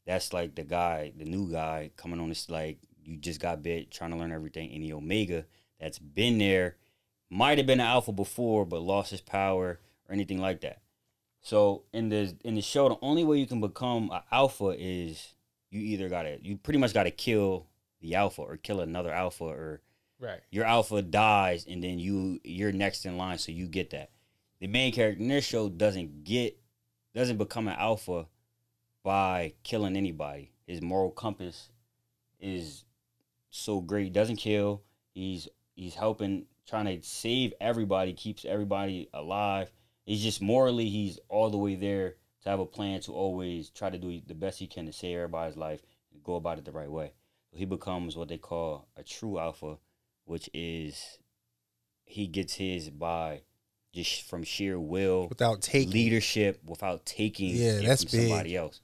That's like the guy, the new guy coming on this like you just got bit, trying to learn everything. And the omega that's been there, might have been an alpha before, but lost his power or anything like that. So in the in the show, the only way you can become an alpha is you either gotta you pretty much gotta kill the alpha or kill another alpha or Right. your alpha dies and then you you're next in line so you get that. The main character in this show doesn't get doesn't become an alpha by killing anybody. His moral compass is so great. He doesn't kill. He's he's helping trying to save everybody keeps everybody alive. He's just morally he's all the way there to have a plan to always try to do the best he can to save everybody's life and go about it the right way. So he becomes what they call a true alpha which is he gets his by just from sheer will, Without taking. leadership, without taking Yeah, it that's from big. somebody else.